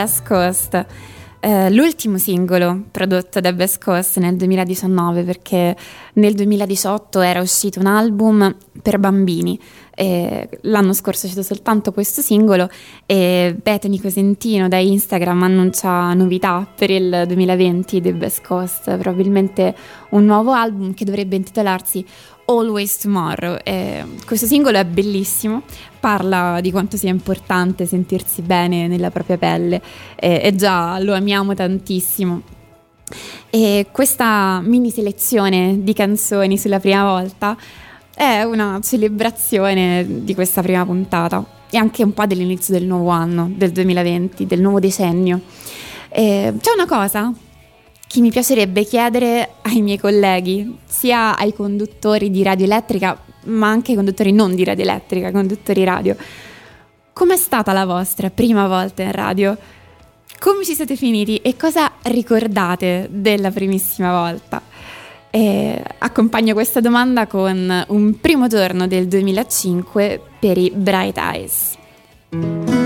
Best Coast, eh, l'ultimo singolo prodotto da Best Coast nel 2019 perché nel 2018 era uscito un album per bambini. e l'anno scorso è uscito soltanto questo singolo e Bethany Cosentino da Instagram annuncia novità per il 2020 The Best Coast, probabilmente un nuovo album che dovrebbe intitolarsi Always Tomorrow. E questo singolo è bellissimo, parla di quanto sia importante sentirsi bene nella propria pelle e, e già lo amiamo tantissimo. E questa mini selezione di canzoni sulla prima volta è una celebrazione di questa prima puntata e anche un po' dell'inizio del nuovo anno, del 2020, del nuovo decennio. Eh, c'è una cosa che mi piacerebbe chiedere ai miei colleghi, sia ai conduttori di radio elettrica, ma anche conduttori non di radio elettrica, conduttori radio. Com'è stata la vostra prima volta in radio? Come ci siete finiti e cosa ricordate della primissima volta? E accompagno questa domanda con un primo giorno del 2005 per i Bright Eyes.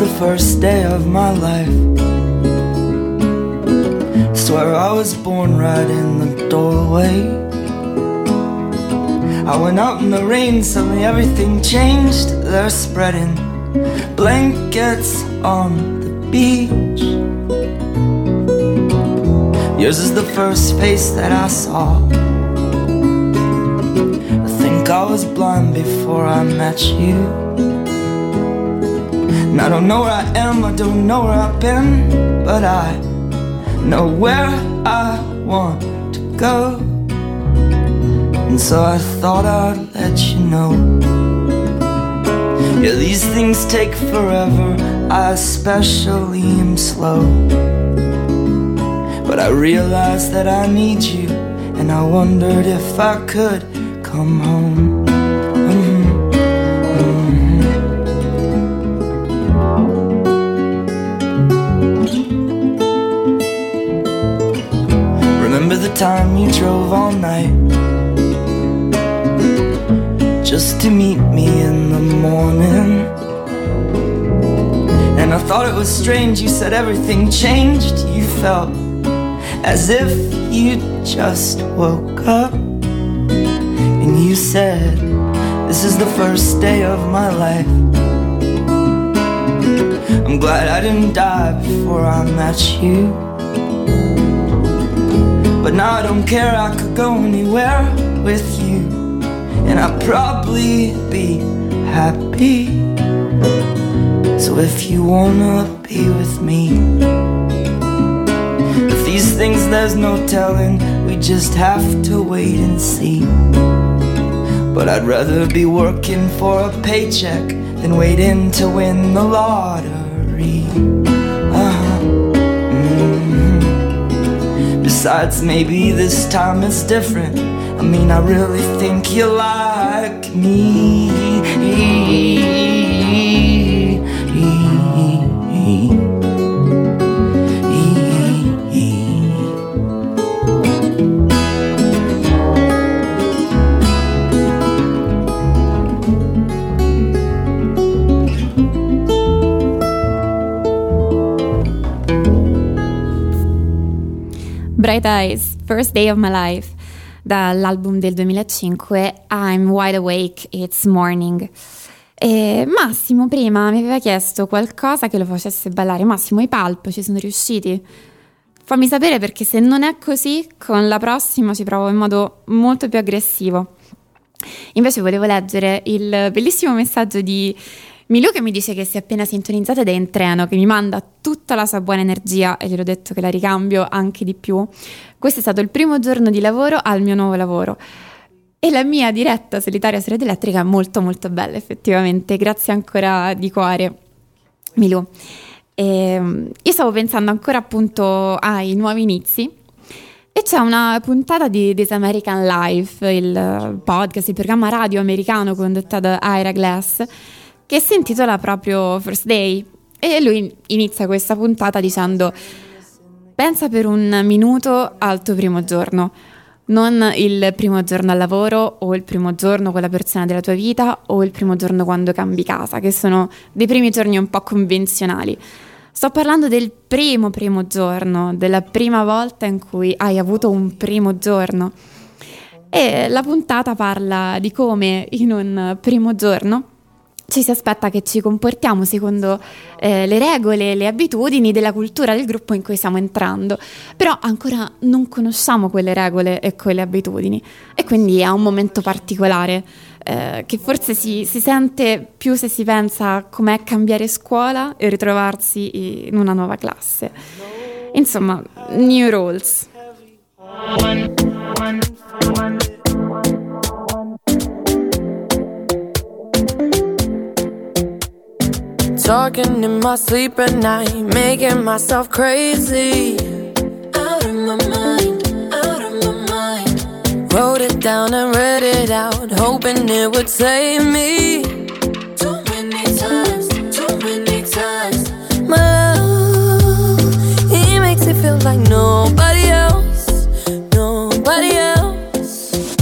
The first day of my life. Swear I was born right in the doorway. I went out in the rain, suddenly everything changed. They're spreading blankets on the beach. Yours is the first face that I saw. I think I was blind before I met you. And I don't know where I am, I don't know where I've been, but I know where I want to go. And so I thought I'd let you know. Yeah, these things take forever, I especially am slow. But I realized that I need you, and I wondered if I could come home. Time you drove all night just to meet me in the morning? And I thought it was strange, you said everything changed. You felt as if you just woke up. And you said, This is the first day of my life. I'm glad I didn't die before I met you. But now I don't care, I could go anywhere with you. And I'd probably be happy. So if you wanna be with me, if these things there's no telling, we just have to wait and see. But I'd rather be working for a paycheck than waiting to win the lottery. Besides, maybe this time it's different. I mean, I really think you like me. Bright Eyes, First Day of My Life, dall'album del 2005 I'm Wide Awake, It's Morning. E Massimo prima mi aveva chiesto qualcosa che lo facesse ballare. Massimo, i Pulp ci sono riusciti? Fammi sapere perché se non è così, con la prossima ci provo in modo molto più aggressivo. Invece volevo leggere il bellissimo messaggio di Milù che mi dice che si è appena sintonizzata ed è in treno, che mi manda tutta la sua buona energia e gliel'ho detto che la ricambio anche di più. Questo è stato il primo giorno di lavoro al mio nuovo lavoro. E la mia diretta solitaria su Rete Elettrica è molto molto bella effettivamente, grazie ancora di cuore Milù. E, io stavo pensando ancora appunto ai nuovi inizi e c'è una puntata di This American Life, il podcast, il programma radio americano condotto da Ira Glass, che si intitola proprio First Day. E lui inizia questa puntata dicendo: Pensa per un minuto al tuo primo giorno. Non il primo giorno al lavoro o il primo giorno con la persona della tua vita o il primo giorno quando cambi casa, che sono dei primi giorni un po' convenzionali. Sto parlando del primo primo giorno, della prima volta in cui hai avuto un primo giorno. E la puntata parla di come in un primo giorno ci si aspetta che ci comportiamo secondo eh, le regole, le abitudini della cultura del gruppo in cui stiamo entrando, però ancora non conosciamo quelle regole e quelle abitudini e quindi è un momento particolare eh, che forse si, si sente più se si pensa com'è cambiare scuola e ritrovarsi in una nuova classe. Insomma, new rules. Talking in my sleep at night, making myself crazy. Out of my mind, out of my mind. Wrote it down and read it out, hoping it would save me. Too many times, too many times. My love, he makes it feel like nobody else, nobody else.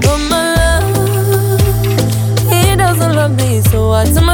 But my love, he doesn't love me, so I tell myself.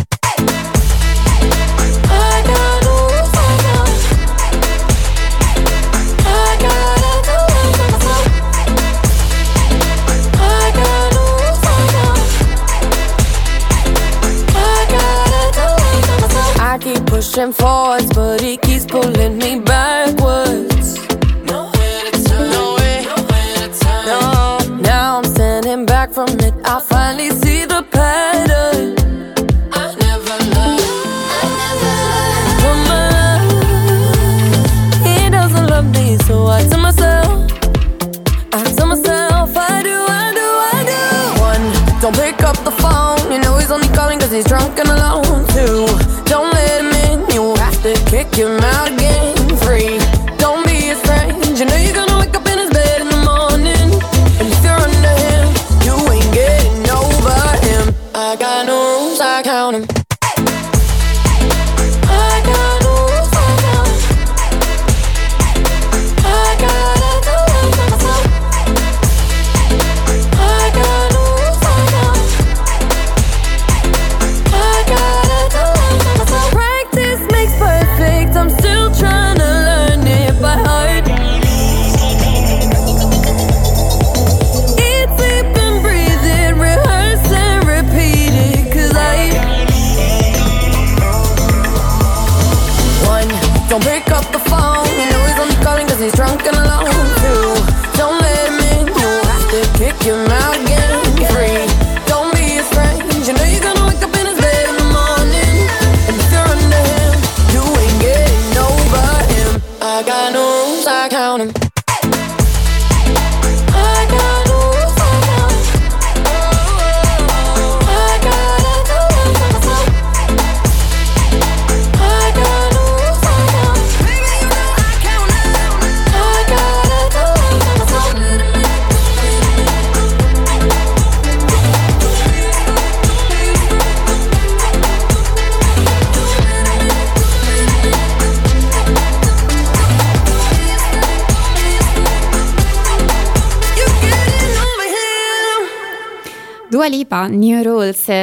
pushing forward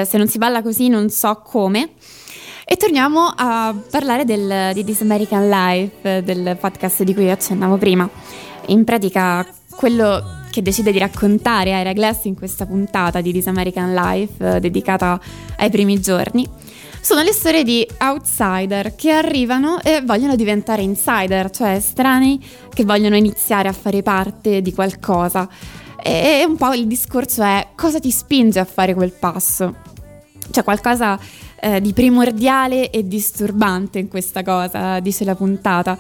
se non si balla così non so come. E torniamo a parlare del, di This American Life, del podcast di cui accennavo prima. In pratica, quello che decide di raccontare Ira Glass in questa puntata di This American Life, eh, dedicata ai primi giorni, sono le storie di outsider che arrivano e vogliono diventare insider, cioè estranei che vogliono iniziare a fare parte di qualcosa. E un po' il discorso è cosa ti spinge a fare quel passo? C'è qualcosa eh, di primordiale e disturbante in questa cosa, dice la puntata,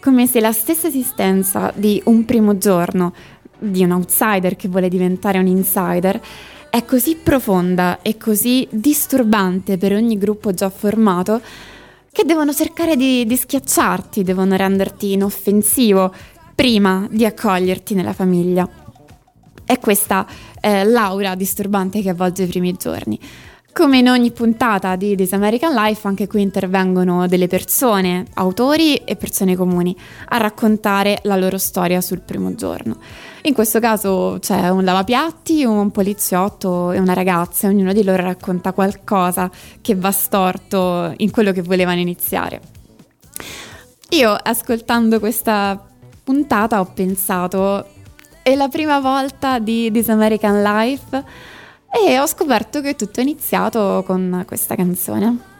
come se la stessa esistenza di un primo giorno, di un outsider che vuole diventare un insider, è così profonda e così disturbante per ogni gruppo già formato che devono cercare di, di schiacciarti, devono renderti inoffensivo prima di accoglierti nella famiglia. È questa eh, l'aura disturbante che avvolge i primi giorni. Come in ogni puntata di This American Life, anche qui intervengono delle persone, autori e persone comuni, a raccontare la loro storia sul primo giorno. In questo caso c'è un lavapiatti, un poliziotto e una ragazza, e ognuno di loro racconta qualcosa che va storto in quello che volevano iniziare. Io, ascoltando questa puntata, ho pensato, è la prima volta di This American Life e ho scoperto che tutto è iniziato con questa canzone.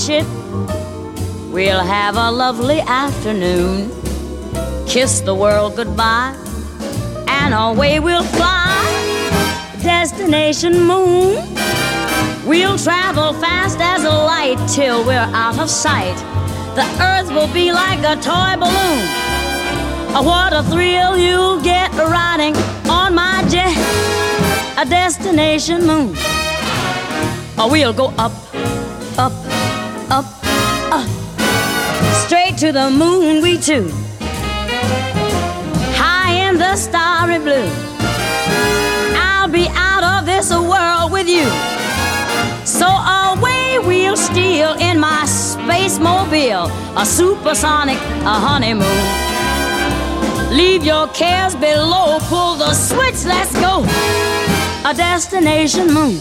Ship. We'll have a lovely afternoon. Kiss the world goodbye, and away we'll fly. Destination moon. We'll travel fast as a light till we're out of sight. The earth will be like a toy balloon. What a thrill you'll get riding on my jet. A destination moon. Oh, we'll go up, up, up, up. Straight to the moon, we two. Starry blue. I'll be out of this world with you. So away we'll steal in my space mobile, a supersonic, a honeymoon. Leave your cares below, pull the switch, let's go. A destination moon.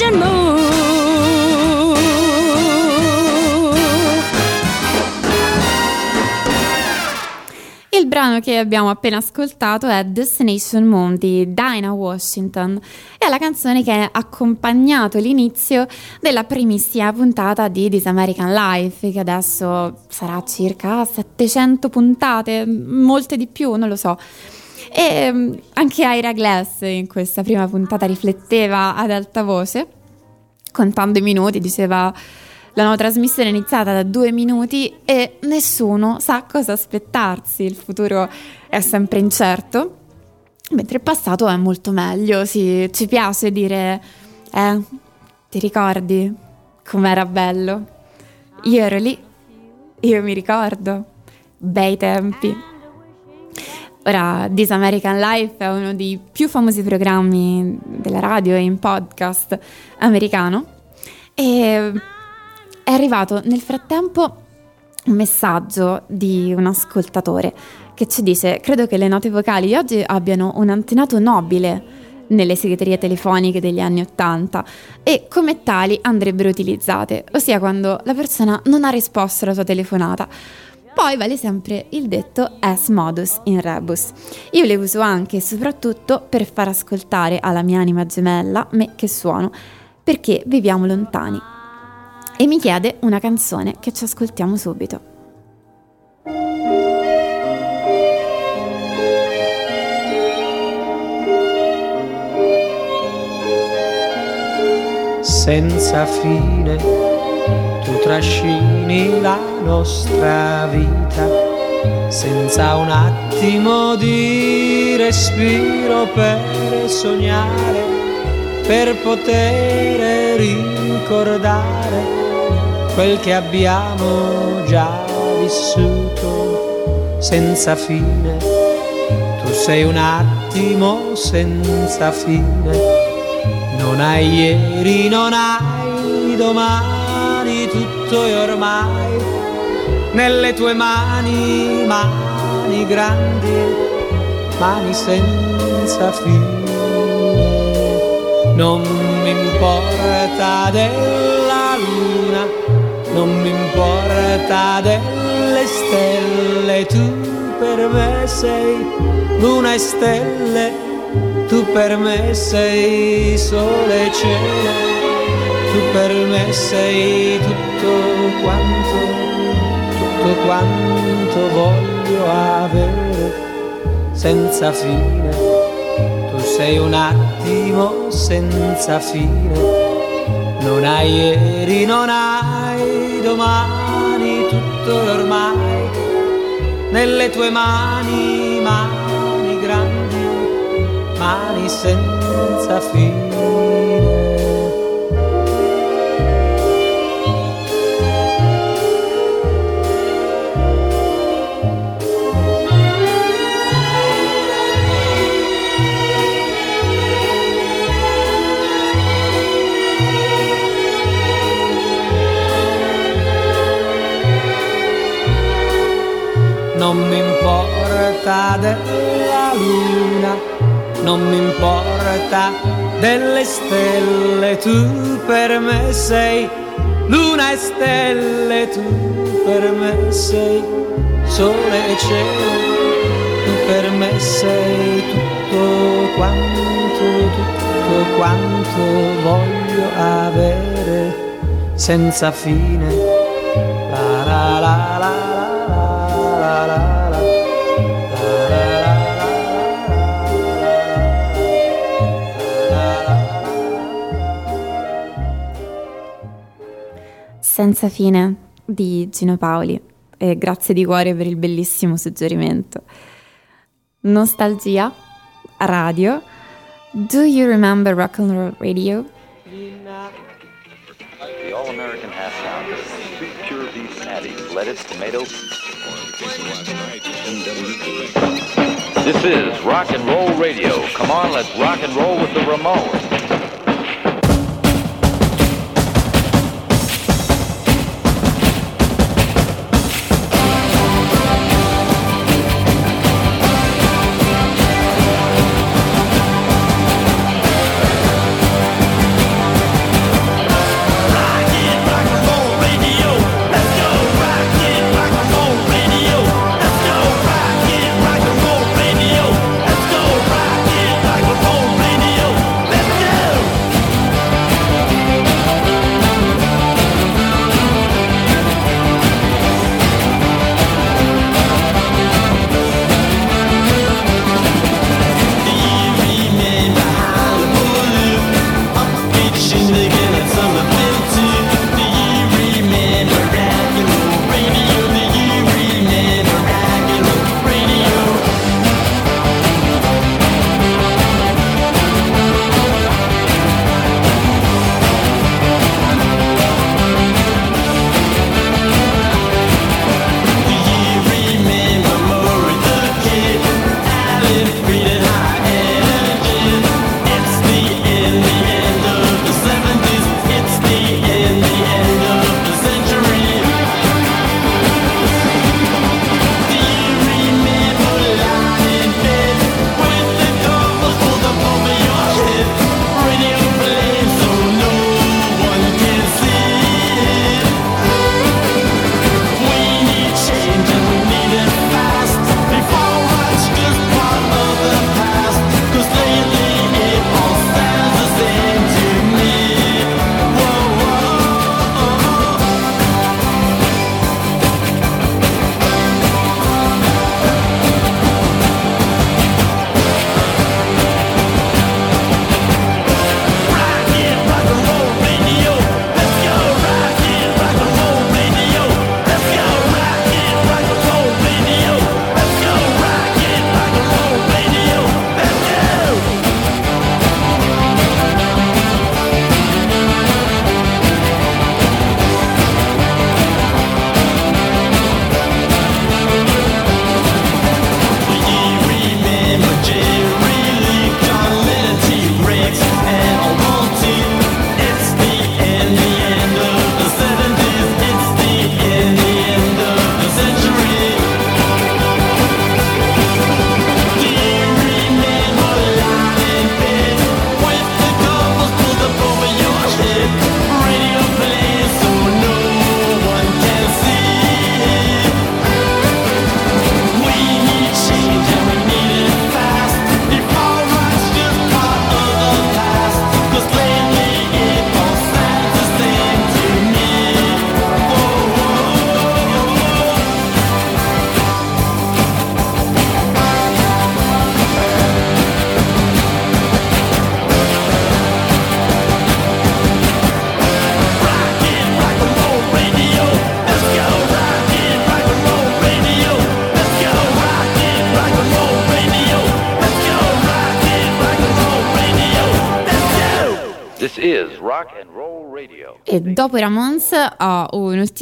Destination moon. Il brano che abbiamo appena ascoltato è Destination Moon di Dinah Washington. È la canzone che ha accompagnato l'inizio della primissima puntata di This American Life, che adesso sarà circa 700 puntate, molte di più, non lo so. E mm, anche Ira Glass in questa prima puntata rifletteva ad alta voce, contando i minuti, diceva la nuova trasmissione è iniziata da due minuti e nessuno sa cosa aspettarsi, il futuro è sempre incerto, mentre il passato è molto meglio, sì, ci piace dire, eh, ti ricordi com'era bello? Io ero lì, io mi ricordo, bei tempi. Ora, This American Life è uno dei più famosi programmi della radio e in podcast americano e è arrivato nel frattempo un messaggio di un ascoltatore che ci dice: Credo che le note vocali di oggi abbiano un antenato nobile nelle segreterie telefoniche degli anni Ottanta e come tali andrebbero utilizzate, ossia quando la persona non ha risposto alla sua telefonata. Poi vale sempre il detto es modus in rebus. Io le uso anche e soprattutto per far ascoltare alla mia anima gemella me che suono, perché viviamo lontani e mi chiede una canzone che ci ascoltiamo subito. senza fine trascini la nostra vita senza un attimo di respiro per sognare per poter ricordare quel che abbiamo già vissuto senza fine. Tu sei un attimo senza fine. Non hai ieri, non hai domani, tutto è ormai nelle tue mani, mani grandi, mani senza fine. Non mi importa della luna, non mi importa delle stelle, tu per me sei luna e stelle, tu per me sei sole e cielo, tu per me sei tutto quanto, tutto quanto voglio avere senza fine. Tu sei un attimo senza fine. Non hai ieri, non hai domani, tutto ormai nelle tue mani, mani grandi, mani senza fine. Non mi importa della luna, non mi importa delle stelle, tu per me sei luna e stelle, tu per me sei sole e cielo, tu per me sei tutto quanto, tutto quanto voglio avere senza fine. La la la la Senza fine di Gino Paoli e grazie di cuore per il bellissimo suggerimento. Nostalgia, radio. Do you remember rock and roll radio? The all-American half pound of two pure beef patties, lettuce, tomato. This is rock and roll radio. Come on, let's rock and roll with the Ramones.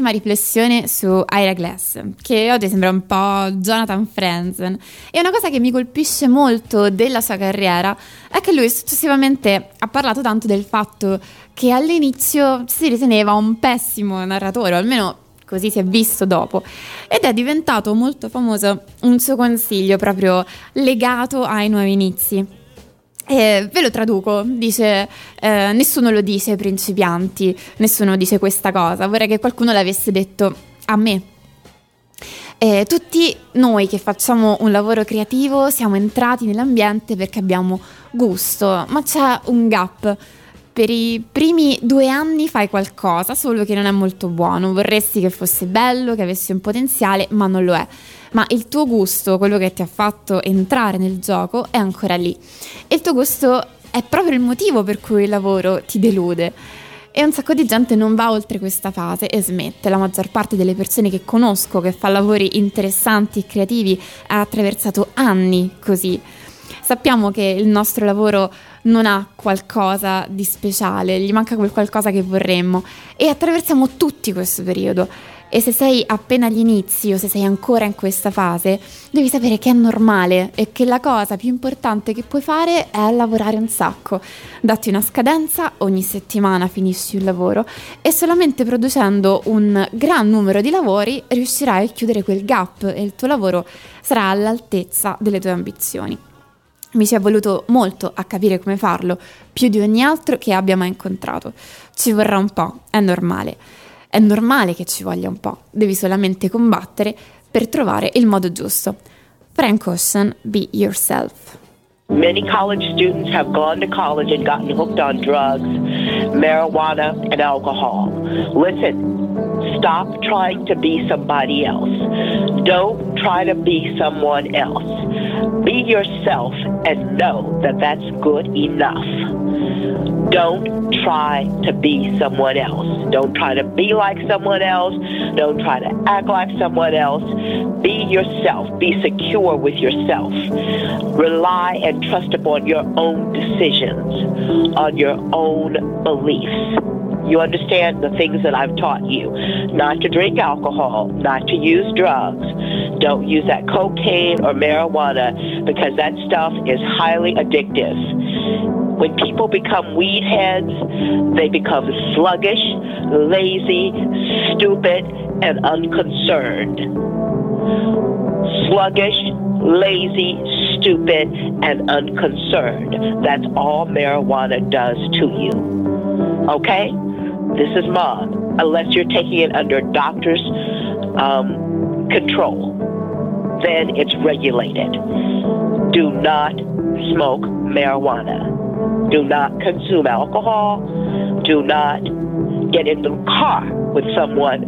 Un'ultima riflessione su Ira Glass, che oggi sembra un po' Jonathan Franzen. E una cosa che mi colpisce molto della sua carriera è che lui successivamente ha parlato tanto del fatto che all'inizio si riteneva un pessimo narratore, o almeno così si è visto dopo, ed è diventato molto famoso un suo consiglio proprio legato ai nuovi inizi. E ve lo traduco, dice eh, nessuno lo dice ai principianti, nessuno dice questa cosa, vorrei che qualcuno l'avesse detto a me. Eh, tutti noi che facciamo un lavoro creativo siamo entrati nell'ambiente perché abbiamo gusto, ma c'è un gap. Per i primi due anni fai qualcosa, solo che non è molto buono. Vorresti che fosse bello, che avesse un potenziale, ma non lo è. Ma il tuo gusto, quello che ti ha fatto entrare nel gioco, è ancora lì. E il tuo gusto è proprio il motivo per cui il lavoro ti delude. E un sacco di gente non va oltre questa fase e smette. La maggior parte delle persone che conosco che fa lavori interessanti e creativi ha attraversato anni così. Sappiamo che il nostro lavoro non ha qualcosa di speciale, gli manca quel qualcosa che vorremmo e attraversiamo tutti questo periodo. E se sei appena agli inizi o se sei ancora in questa fase, devi sapere che è normale e che la cosa più importante che puoi fare è lavorare un sacco. Datti una scadenza, ogni settimana finisci un lavoro e solamente producendo un gran numero di lavori riuscirai a chiudere quel gap e il tuo lavoro sarà all'altezza delle tue ambizioni. Mi ci è voluto molto a capire come farlo, più di ogni altro che abbia mai incontrato. Ci vorrà un po', è normale. È normale che ci voglia un po', devi solamente combattere per trovare il modo giusto. Frank Ocean, be yourself. Many college students have gone to college and gotten hooked on drugs, marijuana, and alcohol. Listen, stop trying to be somebody else. Don't try to be someone else. Be yourself and know that that's good enough. Don't try to be someone else. Don't try to be like someone else. Don't try to act like someone else. Be yourself. Be secure with yourself. Rely and trust upon your own decisions, on your own beliefs. You understand the things that I've taught you. Not to drink alcohol, not to use drugs. Don't use that cocaine or marijuana because that stuff is highly addictive. When people become weed heads, they become sluggish, lazy, stupid, and unconcerned. Sluggish, lazy, stupid, and unconcerned. That's all marijuana does to you. Okay? This is mom. Unless you're taking it under doctor's um, control, then it's regulated. Do not smoke marijuana. Do not consume alcohol. Do not get in the car with someone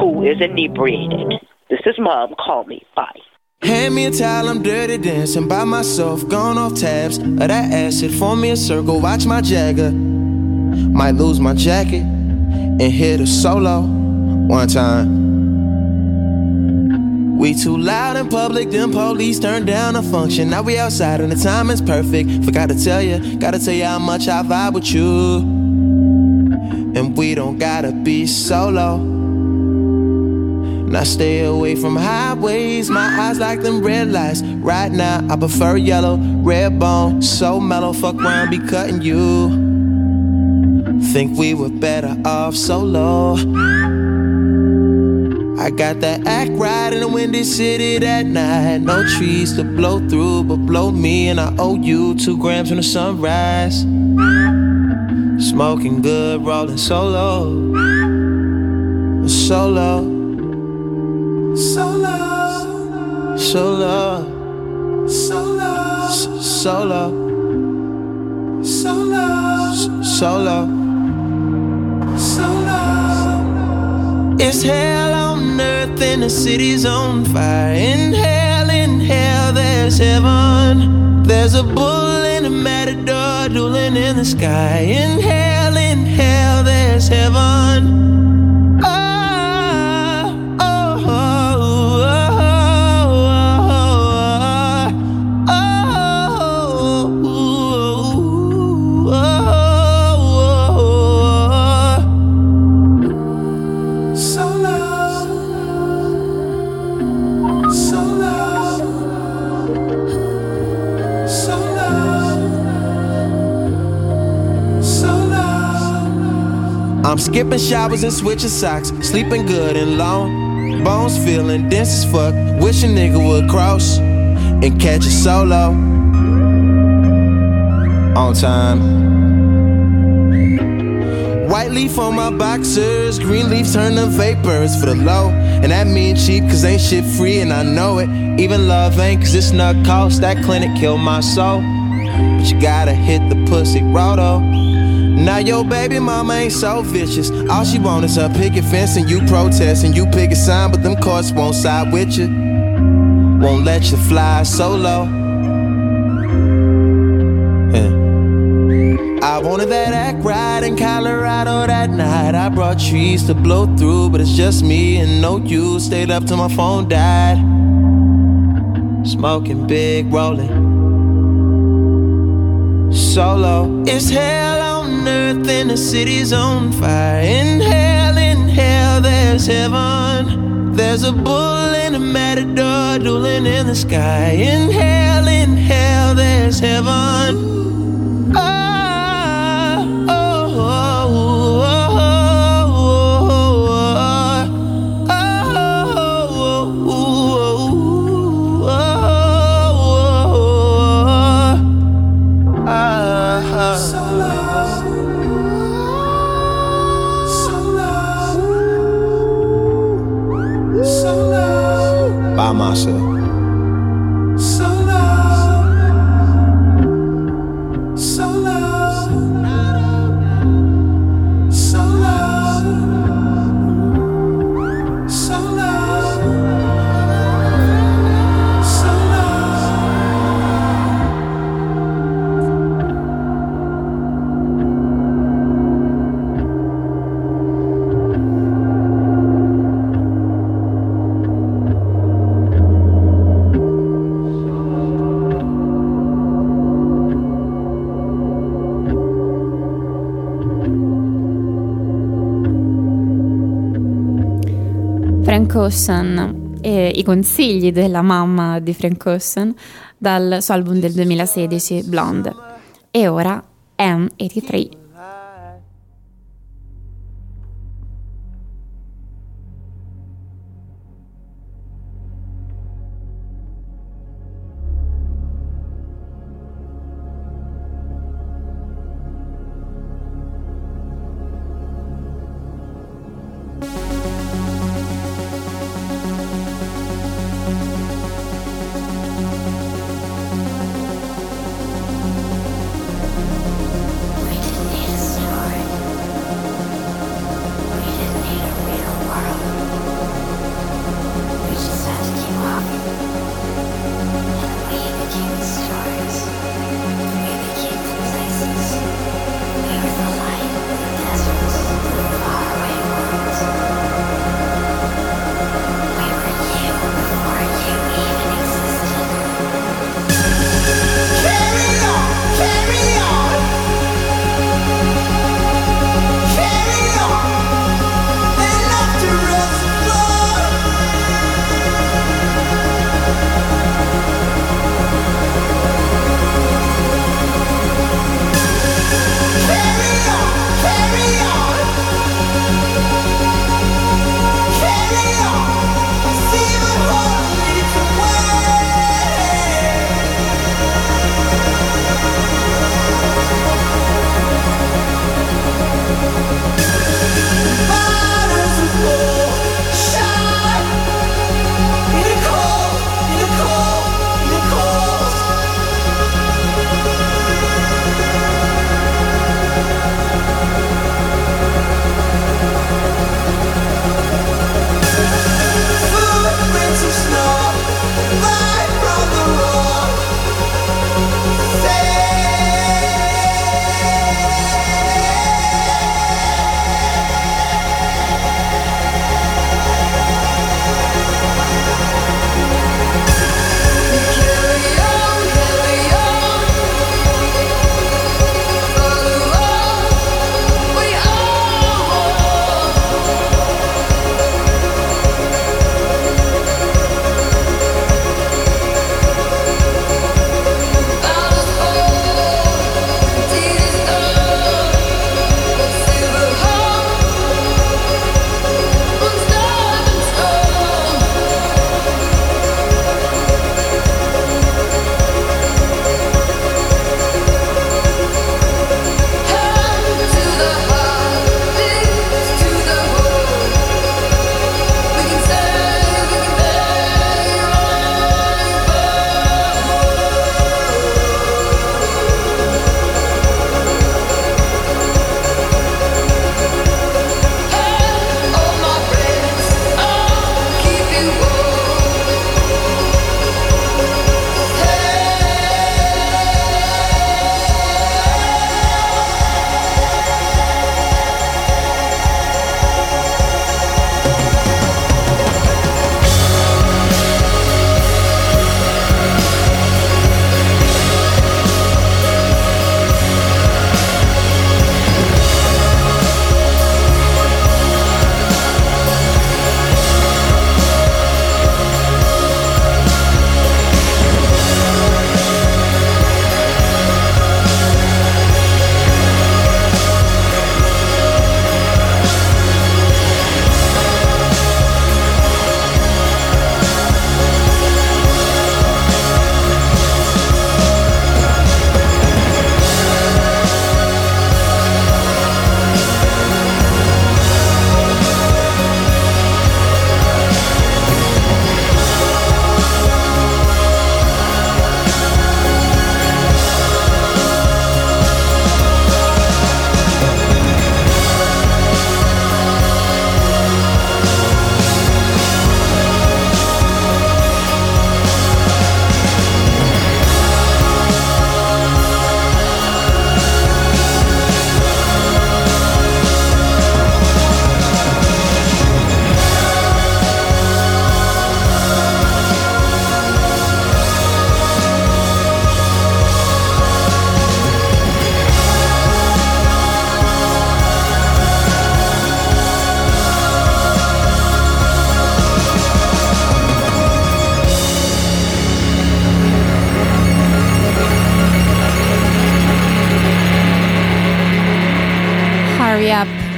who is inebriated. This is mom. Call me. Bye. Hand me a towel, I'm dirty dancing by myself, gone off tabs of that acid. Form me a circle, watch my jagger. Might lose my jacket and hit a solo one time. We too loud in public, them police turned down a function. Now we outside and the time is perfect. Forgot to tell you, gotta tell you how much I vibe with you. And we don't gotta be solo. And I stay away from highways, my eyes like them red lights. Right now, I prefer yellow, red bone, so mellow. Fuck around, be cutting you. Think we were better off solo. I got that act right in the windy city that night. No trees to blow through, but blow me, and I owe you two grams when the sunrise. Smoking good, rolling solo. Solo. Solo. Solo. Solo. Solo. Solo. Solo. It's hell on earth and the city's on fire. In hell, in hell, there's heaven. There's a bull and a matador dueling in the sky. In hell, in hell, there's heaven. I'm skipping showers and switching socks, sleeping good and long. Bones feeling dense as fuck. Wish a nigga would cross and catch a solo. On time. White leaf on my boxers, green leaf turn to vapors for the low. And that mean cheap, cause ain't shit free, and I know it. Even love ain't, cause it's not cost. That clinic killed my soul. But you gotta hit the pussy roto. Now your baby mama ain't so vicious. All she want is her picket fence and you protest and you pick a sign, but them courts won't side with you. Won't let you fly solo. Yeah. I wanted that act right in Colorado that night. I brought trees to blow through, but it's just me and no you. Stayed up till my phone died. Smoking big, rolling solo. It's hell earth and the city's on fire. In hell, in hell, there's heaven. There's a bull and a matador dueling in the sky. In hell, in hell, there's heaven. Ocean e i consigli della mamma di Frank Ocean dal suo album del 2016 Blonde. E ora M83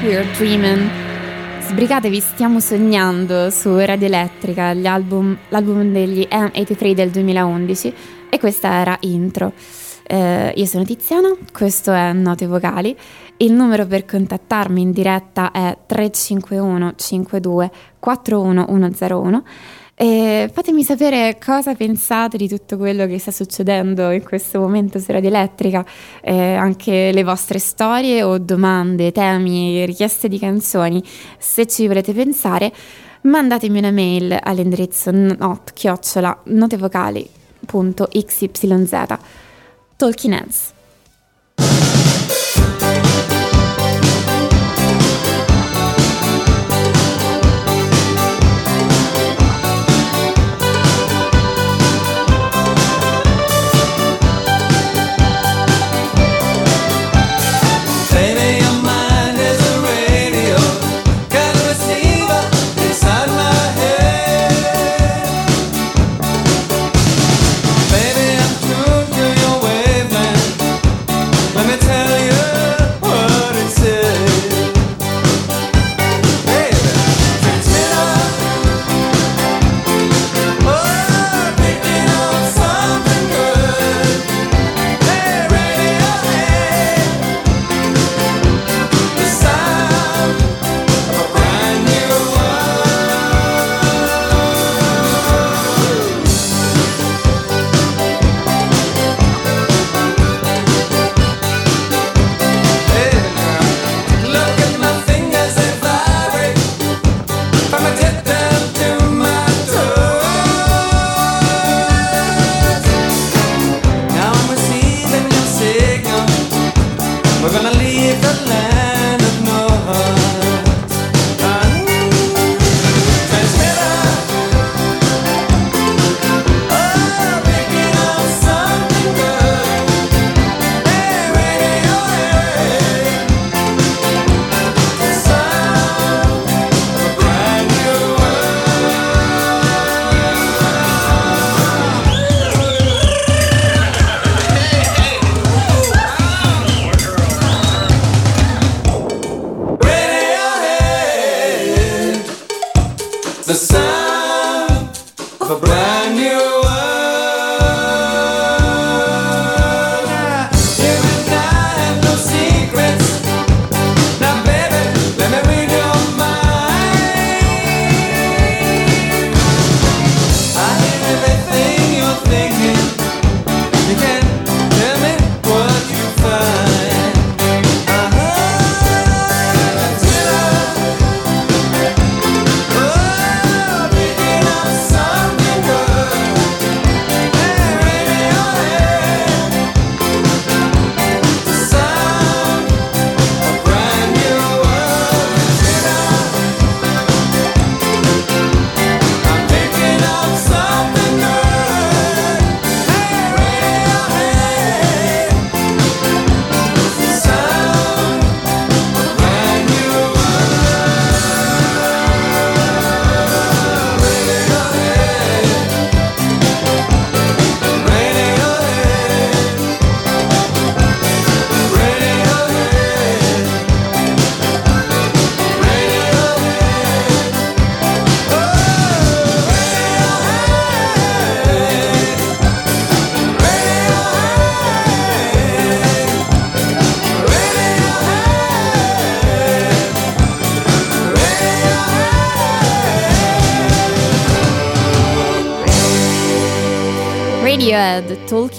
We're Dreamin'. Sbrigatevi, stiamo sognando su Radio Elettrica, album- l'album degli M83 del 2011 e questa era intro. Eh, io sono Tiziana, questo è Note Vocali. Il numero per contattarmi in diretta è 351 52 41101 e fatemi sapere cosa pensate di tutto quello che sta succedendo in questo momento su Radio Elettrica, eh, anche le vostre storie o domande, temi, richieste di canzoni. Se ci volete pensare, mandatemi una mail all'indirizzo not chiocciola notevocali.xyz. Talking Heads.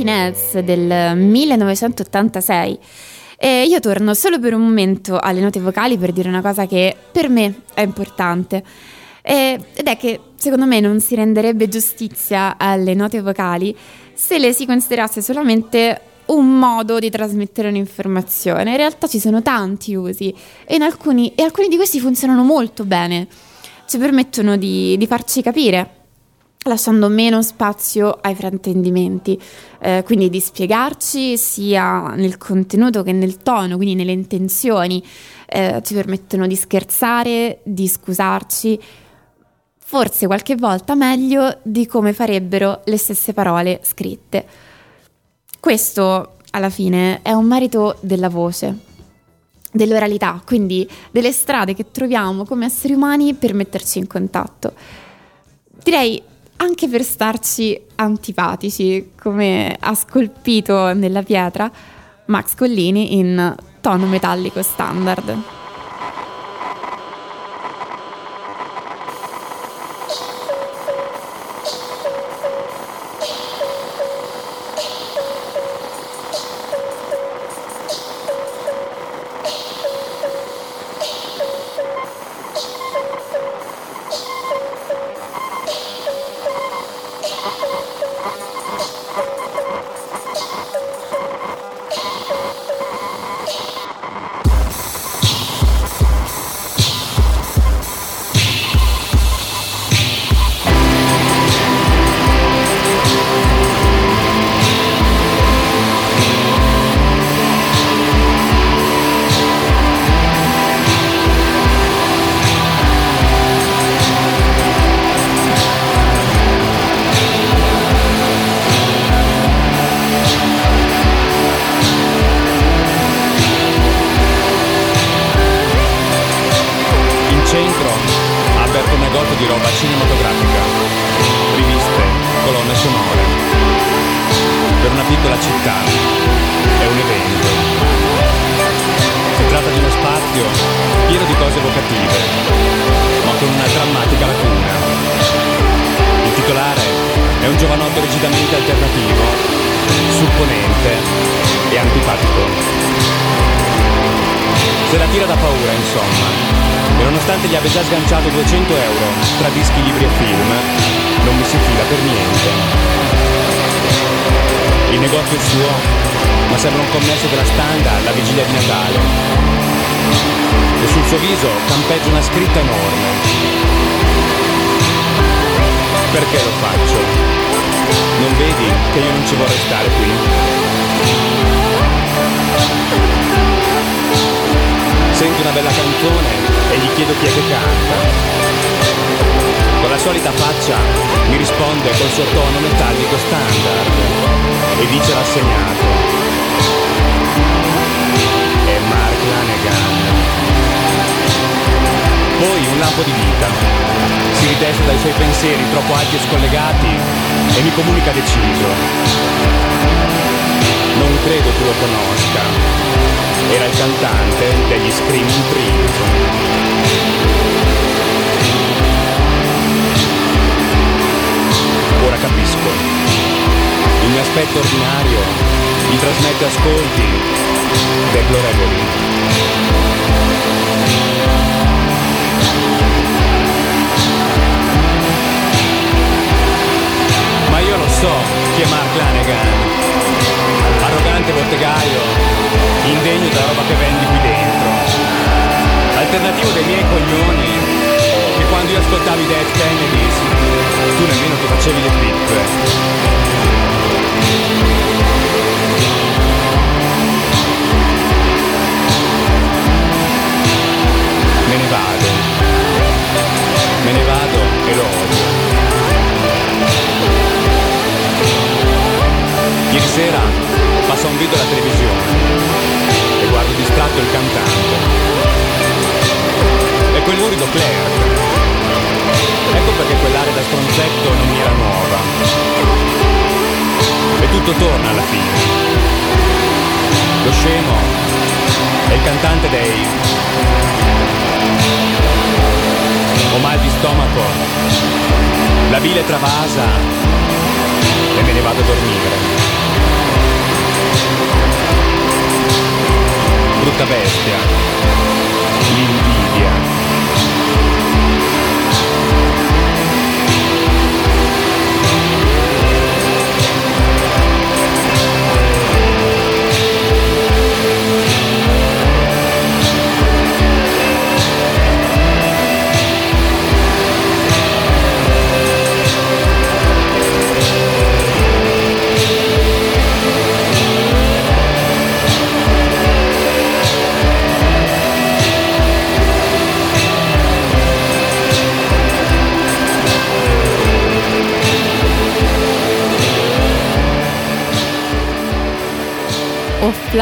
Talking del 1986. E io torno solo per un momento alle note vocali per dire una cosa che per me è importante. E- ed è che secondo me non si renderebbe giustizia alle note vocali se le si considerasse solamente un modo di trasmettere un'informazione. In realtà ci sono tanti usi e, alcuni, e alcuni di questi funzionano molto bene. Ci permettono di, di farci capire lasciando meno spazio ai fraintendimenti, eh, quindi di spiegarci sia nel contenuto che nel tono, quindi nelle intenzioni, eh, ci permettono di scherzare, di scusarci, forse qualche volta meglio di come farebbero le stesse parole scritte. Questo, alla fine, è un merito della voce, dell'oralità, quindi delle strade che troviamo come esseri umani per metterci in contatto. Direi anche per starci antipatici, come ha scolpito nella pietra Max Collini in tono metallico standard.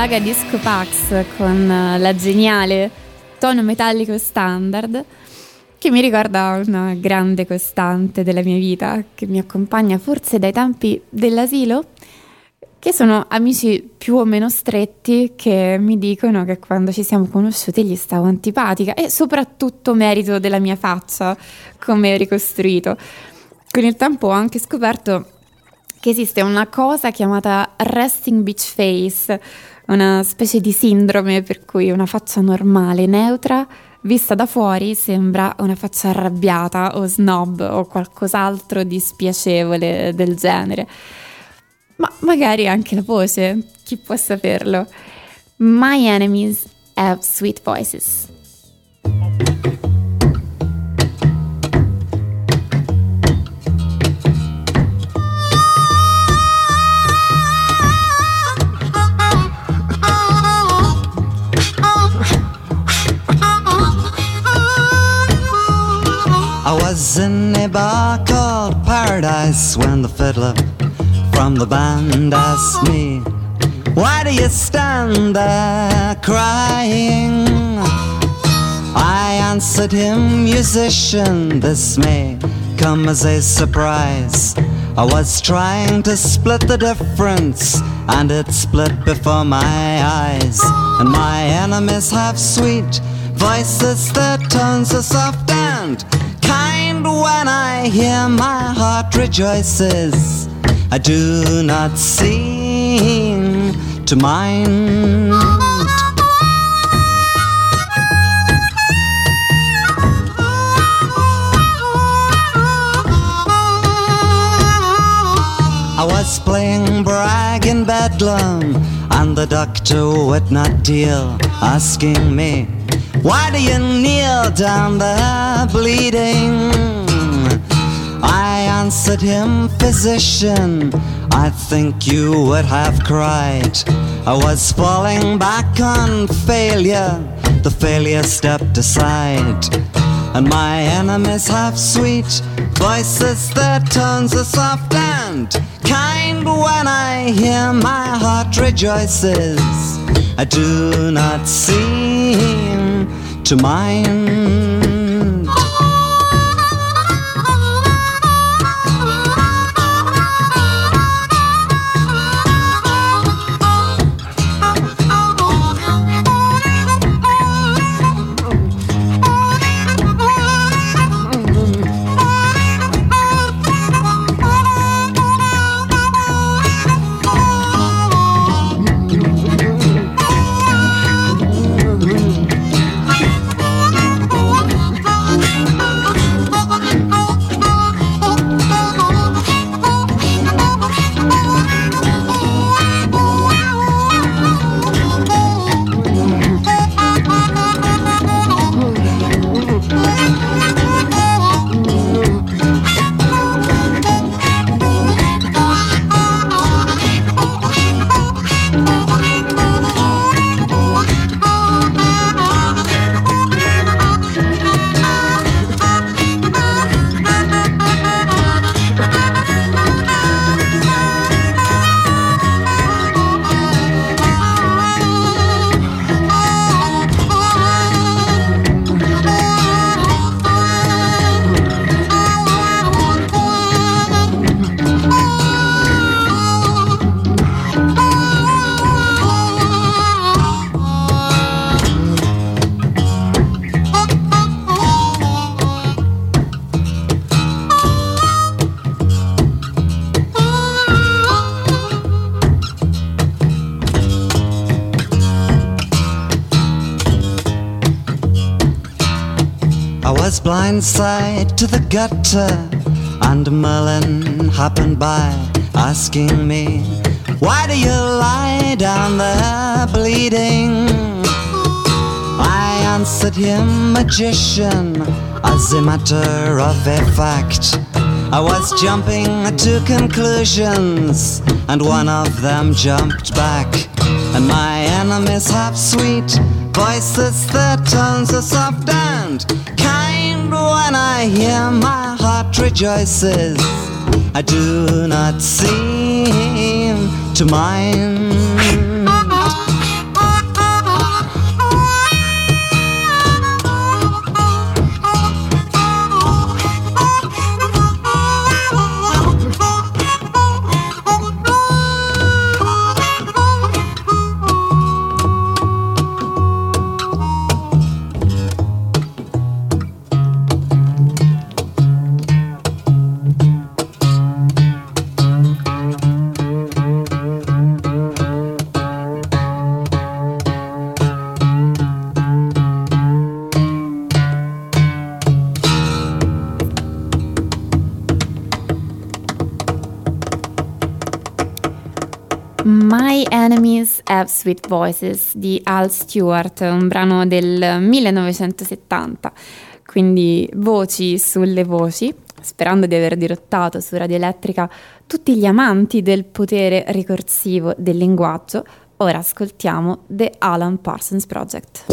Plaga Disco Pax con eh, la geniale tono metallico standard che mi ricorda una grande costante della mia vita che mi accompagna forse dai tempi dell'asilo che sono amici più o meno stretti che mi dicono che quando ci siamo conosciuti gli stavo antipatica e soprattutto merito della mia faccia come ricostruito. Con il tempo ho anche scoperto che esiste una cosa chiamata resting beach face, una specie di sindrome per cui una faccia normale, neutra, vista da fuori sembra una faccia arrabbiata o snob o qualcos'altro di spiacevole del genere. Ma magari anche la voce, chi può saperlo? My enemies have sweet voices. Was in a bar called Paradise when the fiddler from the band asked me, Why do you stand there crying? I answered him, Musician, this may come as a surprise. I was trying to split the difference, and it split before my eyes. And my enemies have sweet voices, their tones are soft and kind. When I hear my heart rejoices, I do not seem to mind. I was playing brag in Bedlam, and the doctor would not deal, asking me, Why do you kneel down there bleeding? I answered him, Physician, I think you would have cried. I was falling back on failure, the failure stepped aside. And my enemies have sweet voices, their tones are soft and kind. When I hear my heart rejoices, I do not seem to mind. Blindside to the gutter, and Merlin happened by, asking me, Why do you lie down there bleeding? I answered him, Magician, as a matter of a fact. I was jumping to conclusions, and one of them jumped back. And my enemies have sweet voices, their tones are soft hear my heart rejoices, I do not seem to mind. Have Sweet Voices di Al Stewart, un brano del 1970. Quindi voci sulle voci, sperando di aver dirottato su Radio Elettrica tutti gli amanti del potere ricorsivo del linguaggio, ora ascoltiamo The Alan Parsons Project.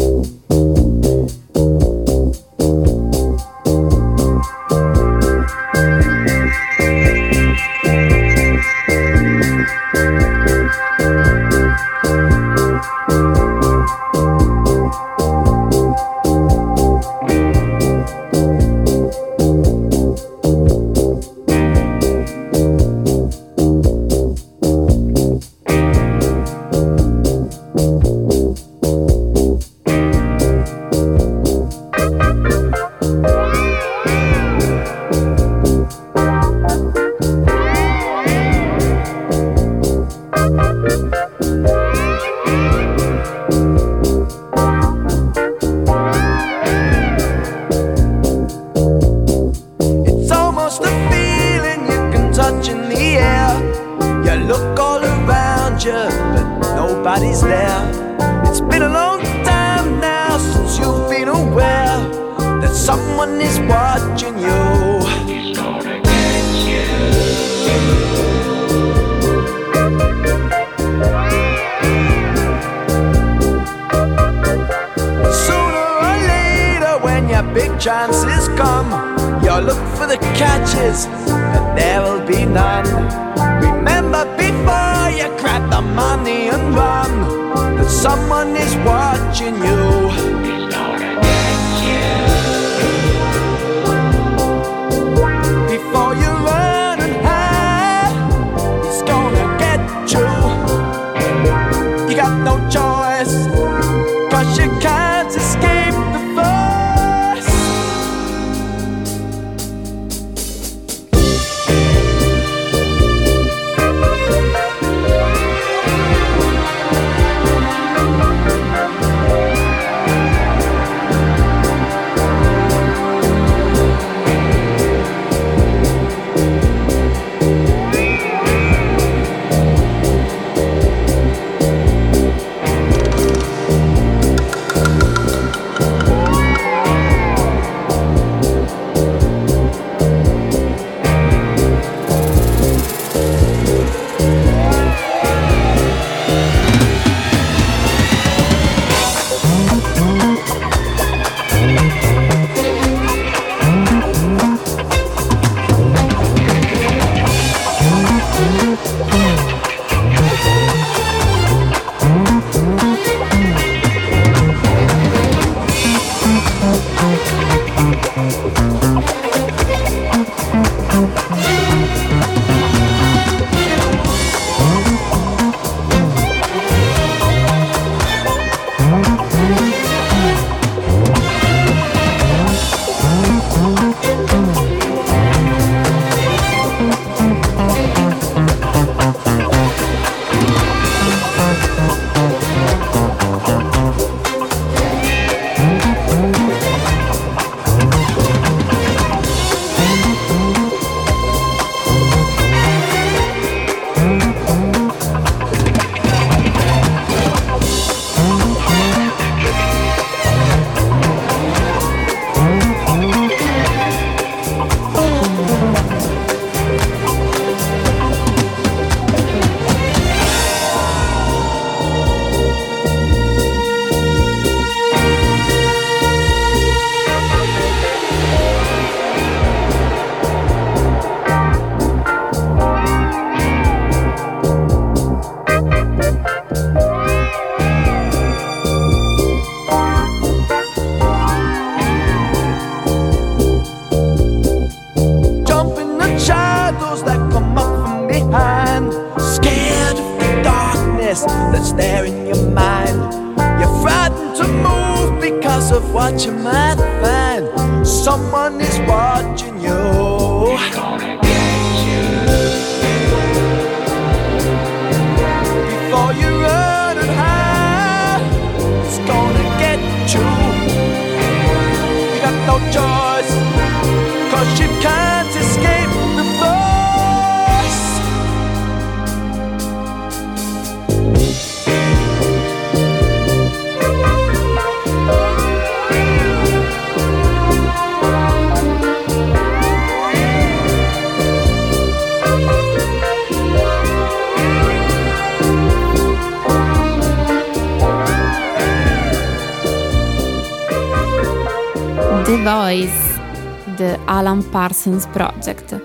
Parsons Project.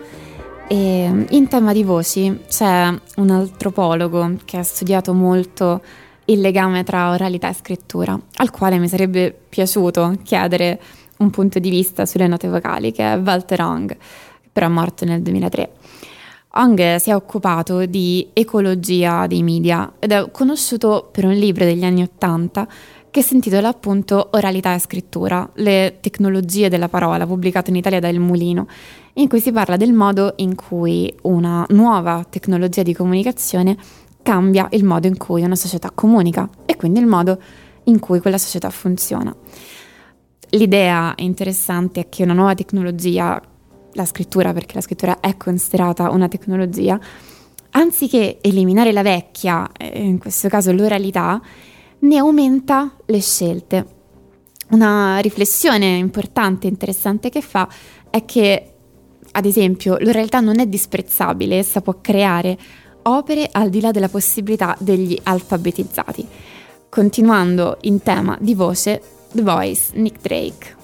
E in tema di voci c'è un antropologo che ha studiato molto il legame tra oralità e scrittura, al quale mi sarebbe piaciuto chiedere un punto di vista sulle note vocali, che è Walter Ong, però è morto nel 2003. Ong si è occupato di ecologia dei media ed è conosciuto per un libro degli anni Ottanta che si intitola appunto Oralità e scrittura, le tecnologie della parola, pubblicato in Italia da Il Mulino, in cui si parla del modo in cui una nuova tecnologia di comunicazione cambia il modo in cui una società comunica e quindi il modo in cui quella società funziona. L'idea interessante è che una nuova tecnologia, la scrittura, perché la scrittura è considerata una tecnologia, anziché eliminare la vecchia, eh, in questo caso l'oralità, ne aumenta le scelte. Una riflessione importante e interessante che fa è che, ad esempio, l'oralità non è disprezzabile, essa può creare opere al di là della possibilità degli alfabetizzati. Continuando in tema di voce, The Voice, Nick Drake.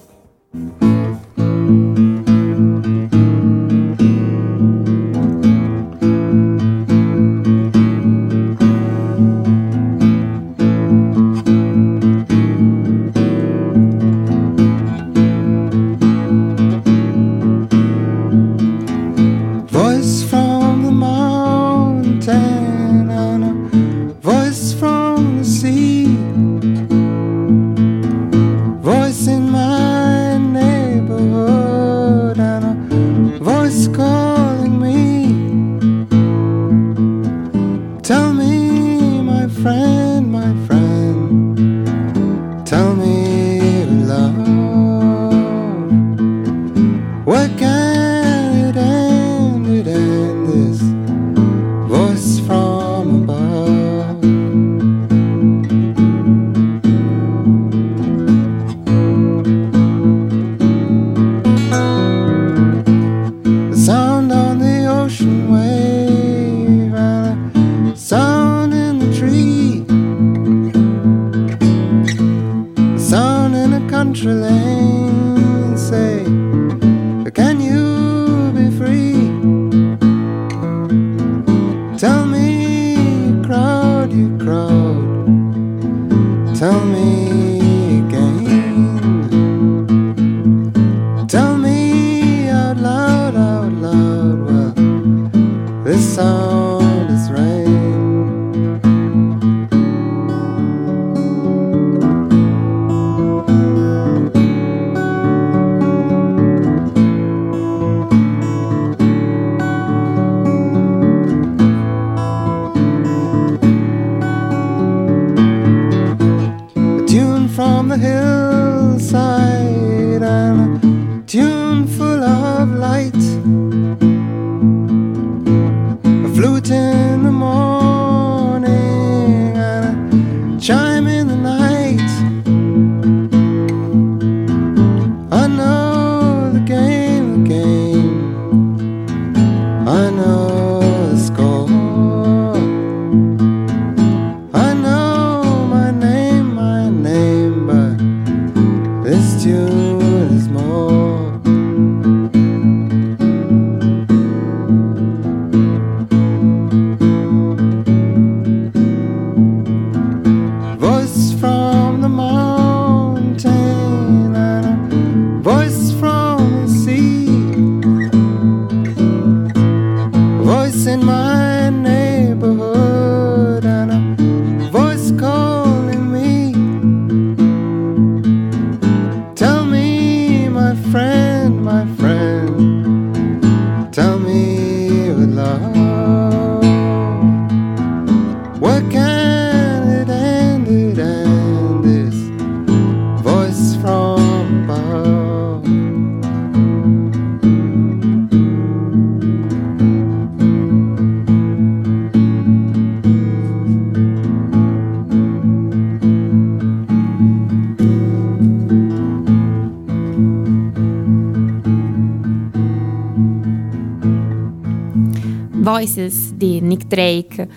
Voices di Nick Drake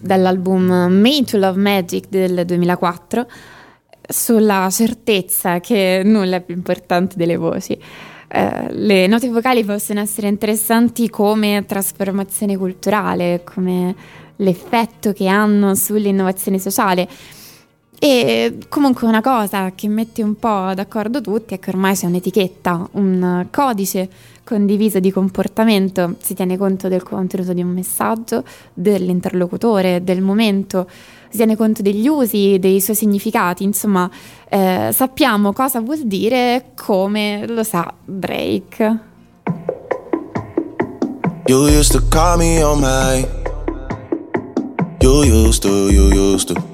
dall'album Made to Love Magic del 2004 sulla certezza che nulla è più importante delle voci. Eh, le note vocali possono essere interessanti come trasformazione culturale, come l'effetto che hanno sull'innovazione sociale. E comunque una cosa che mette un po' d'accordo tutti è che ormai c'è un'etichetta, un codice condiviso di comportamento, si tiene conto del contenuto di un messaggio, dell'interlocutore, del momento, si tiene conto degli usi, dei suoi significati, insomma eh, sappiamo cosa vuol dire come lo sa Drake. You used to call me on my. You used to, you used to.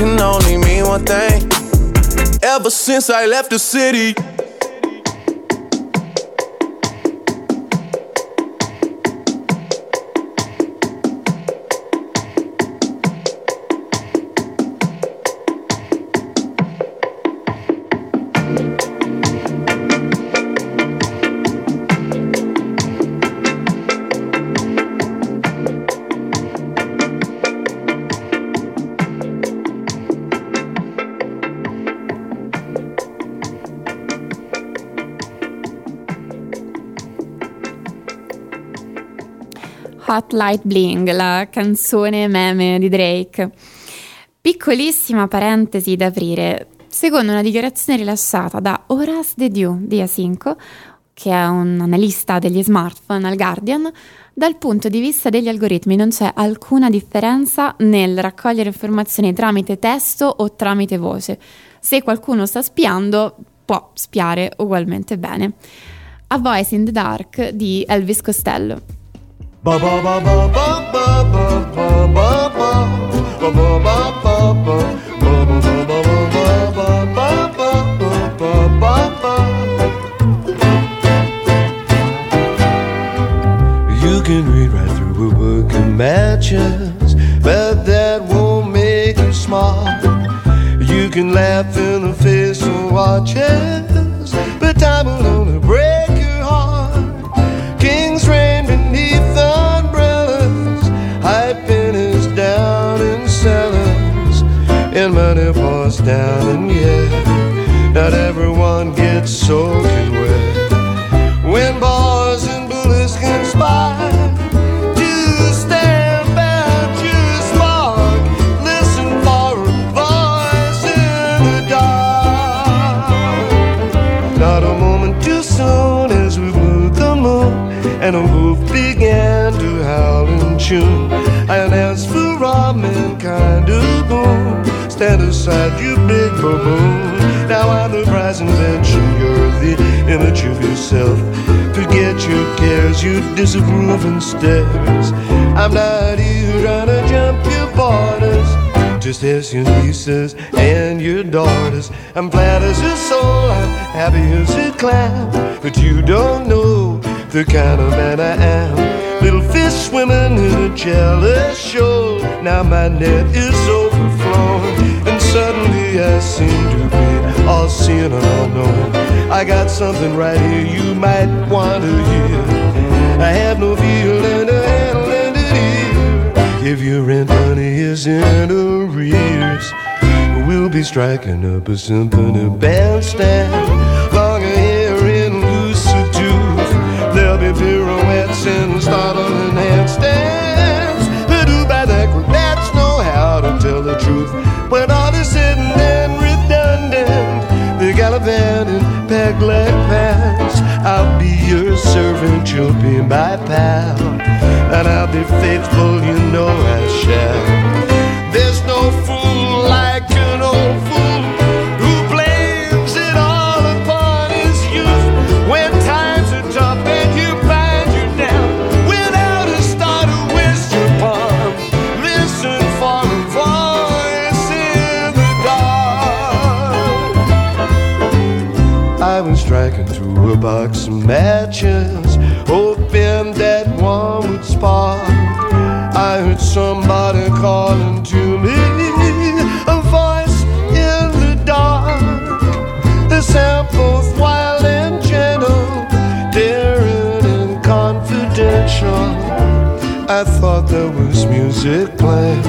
can only mean one thing. Ever since I left the city. Light Bling, la canzone meme di Drake. Piccolissima parentesi da aprire. Secondo una dichiarazione rilasciata da Horace De Dieu di A5, che è un analista degli smartphone al Guardian, dal punto di vista degli algoritmi non c'è alcuna differenza nel raccogliere informazioni tramite testo o tramite voce. Se qualcuno sta spiando, può spiare ugualmente bene. A Voice in the Dark di Elvis Costello. Ba ba ba ba ba ba ba ba ba ba ba ba ba ba ba ba ba ba ba You can read right through a book of matches, but that won't make you smart. You can laugh in the face of watches, but time will Not everyone gets soaking wet when boys and bullies conspire. and a wolf began to howl in tune. And as for ramen, kind of boom, stand aside, you big baboon. Now I'm the prize invention, you're the image of yourself. Forget your cares, you disapproving stares. I'm not here trying to jump your borders. Just as your nieces and your daughters. I'm flat as a soul, I'm happy as a clown. But you don't know the kind of man I am. Little fish swimming in a jealous shoal. Now my net is overflowing, and suddenly I seem to all seeing and all knowing. I got something right here you might want to hear. I have no feeling to handle and here. If your rent money is in arrears, we'll be striking up a symphony bandstand. Longer hair and looser tooth. There'll be pirouettes and startling handstands. The do by the acrobats know how to tell the truth. When all gallivant in peg leg pants. I'll be your servant, you'll be my pal. And I'll be faithful, you know I shall. Matches, hoping that one would spark. I heard somebody calling to me, a voice in the dark. The both wild and gentle, daring and confidential. I thought there was music playing,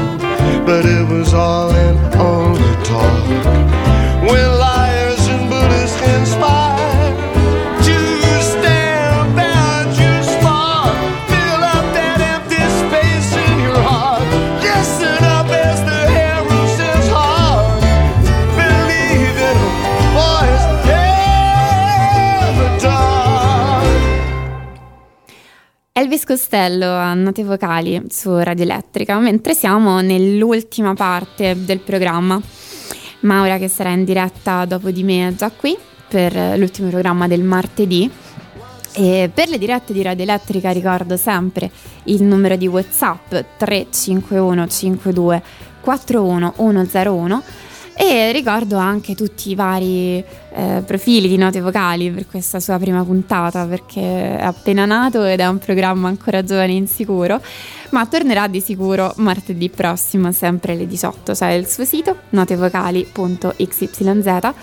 but it was all Elvis Costello a note vocali su Radio Elettrica, mentre siamo nell'ultima parte del programma. Maura che sarà in diretta dopo di me già qui per l'ultimo programma del martedì. E per le dirette di Radio Elettrica ricordo sempre il numero di WhatsApp 351 52 41101 e ricordo anche tutti i vari eh, profili di note vocali per questa sua prima puntata perché è appena nato ed è un programma ancora giovane e insicuro, ma tornerà di sicuro martedì prossimo sempre alle 18. C'è il suo sito notevocali.xyz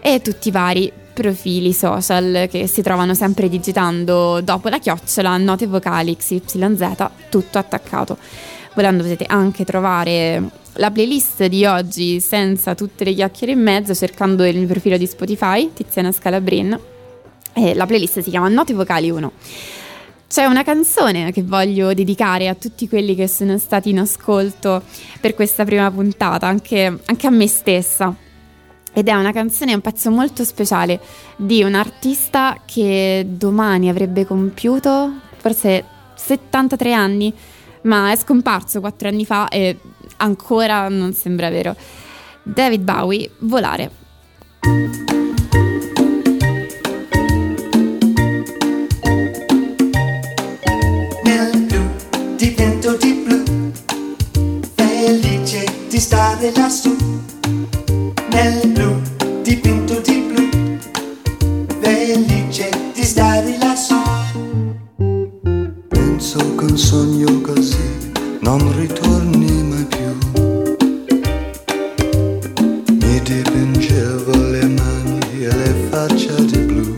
e tutti i vari profili social che si trovano sempre digitando dopo la chiocciola note vocali XYZ tutto attaccato. Volendo potete anche trovare la playlist di oggi senza tutte le chiacchiere in mezzo cercando il mio profilo di Spotify, Tiziana Scalabrin. E la playlist si chiama Note Vocali 1. C'è una canzone che voglio dedicare a tutti quelli che sono stati in ascolto per questa prima puntata, anche, anche a me stessa. ed è una canzone, un pezzo molto speciale di un artista che domani avrebbe compiuto forse 73 anni, ma è scomparso 4 anni fa e ancora non sembra vero. David Bowie, Volare. nel blu, dipinto di blu, felice di stare lassù. Nel blu, dipinto Penso che un sogno così non ritorni mai più. Mi dipingevo le mani e le facce di blu.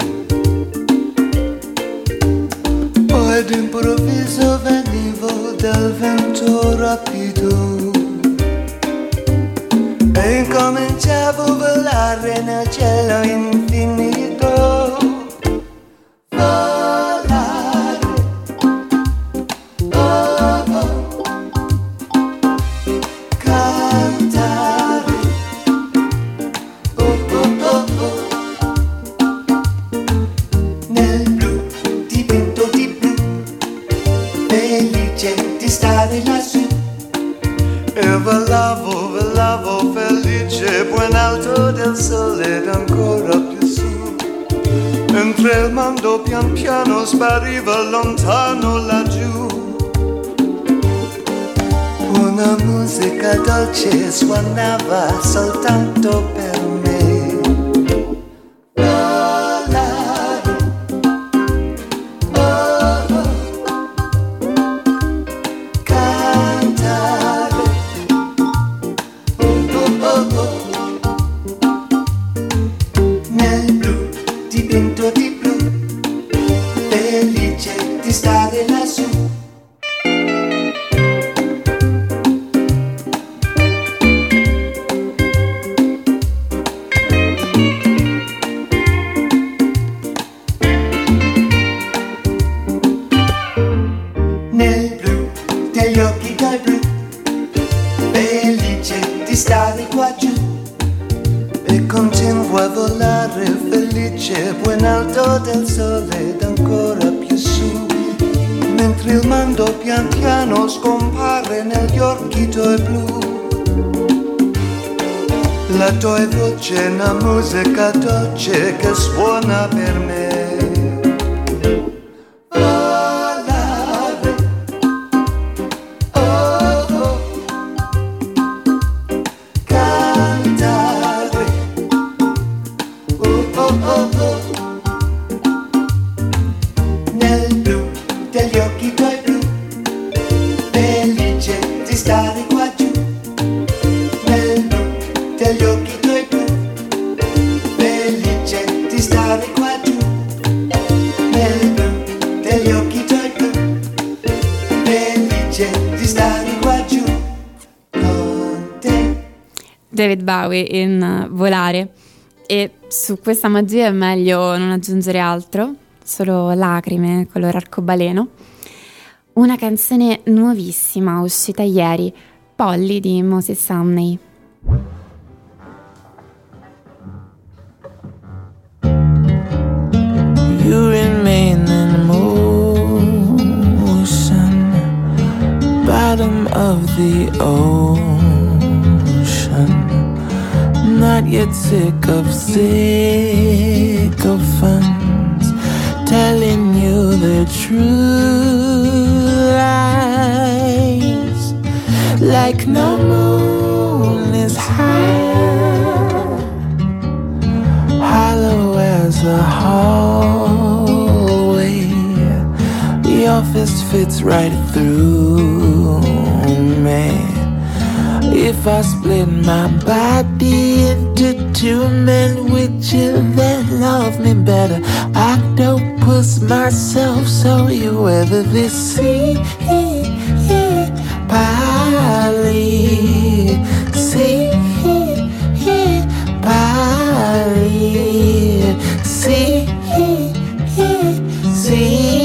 Poi d'improvviso venivo dal vento rapido. E incominciavo a volare nel cielo infinito. Volare. E volavo, volavo felice, in alto del sole ed ancora più su. Mentre il mondo pian piano spariva lontano laggiù. Una musica dolce suonava soltanto per Bowie in Volare e su questa magia è meglio non aggiungere altro, solo lacrime color arcobaleno. Una canzone nuovissima uscita ieri, Polly di Moses Sumney. You remain in motion, bottom of the ocean. Not yet sick of sick of sycophants telling you the true lies. Like no moon is high, hollow as a hallway. Your fist fits right through me. If I split my body into two men, would you then love me better? I don't push myself, so you weather this sea. Polly, see, Polly, see, see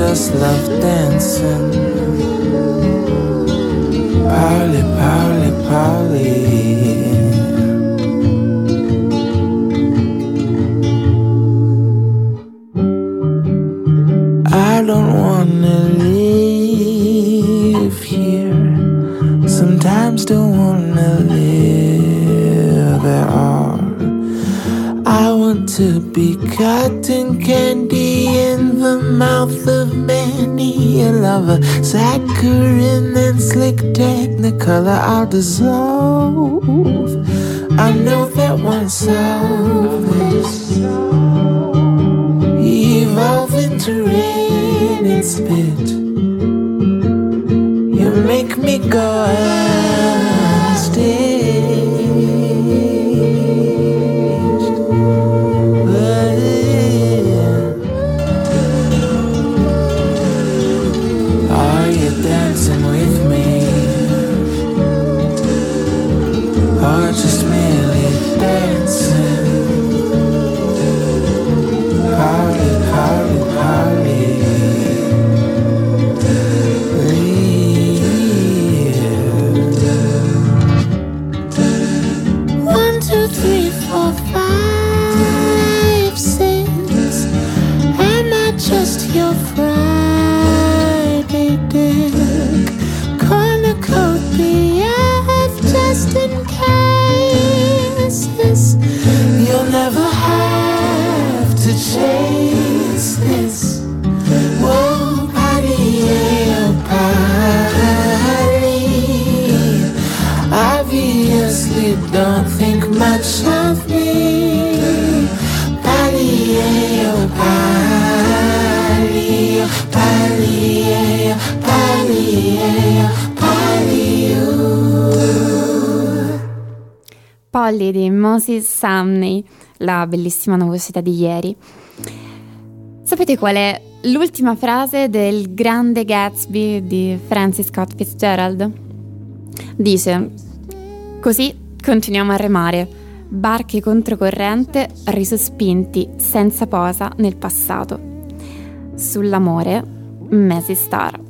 us love dancing. Polly, Polly, Polly. I don't wanna live here. Sometimes don't wanna live at all. I want to be cotton candy the mouth of many a lover. Saccharine and slick technicolor, I'll dissolve. I know that solve this. Evolve into rain and spit. You make me go unstaged. Polly di Moses Sumney, la bellissima uscita di ieri. Sapete qual è l'ultima frase del grande Gatsby di Francis Scott Fitzgerald? Dice, così continuiamo a remare, barche controcorrente, risospinti senza posa nel passato. Sull'amore, Messy Star.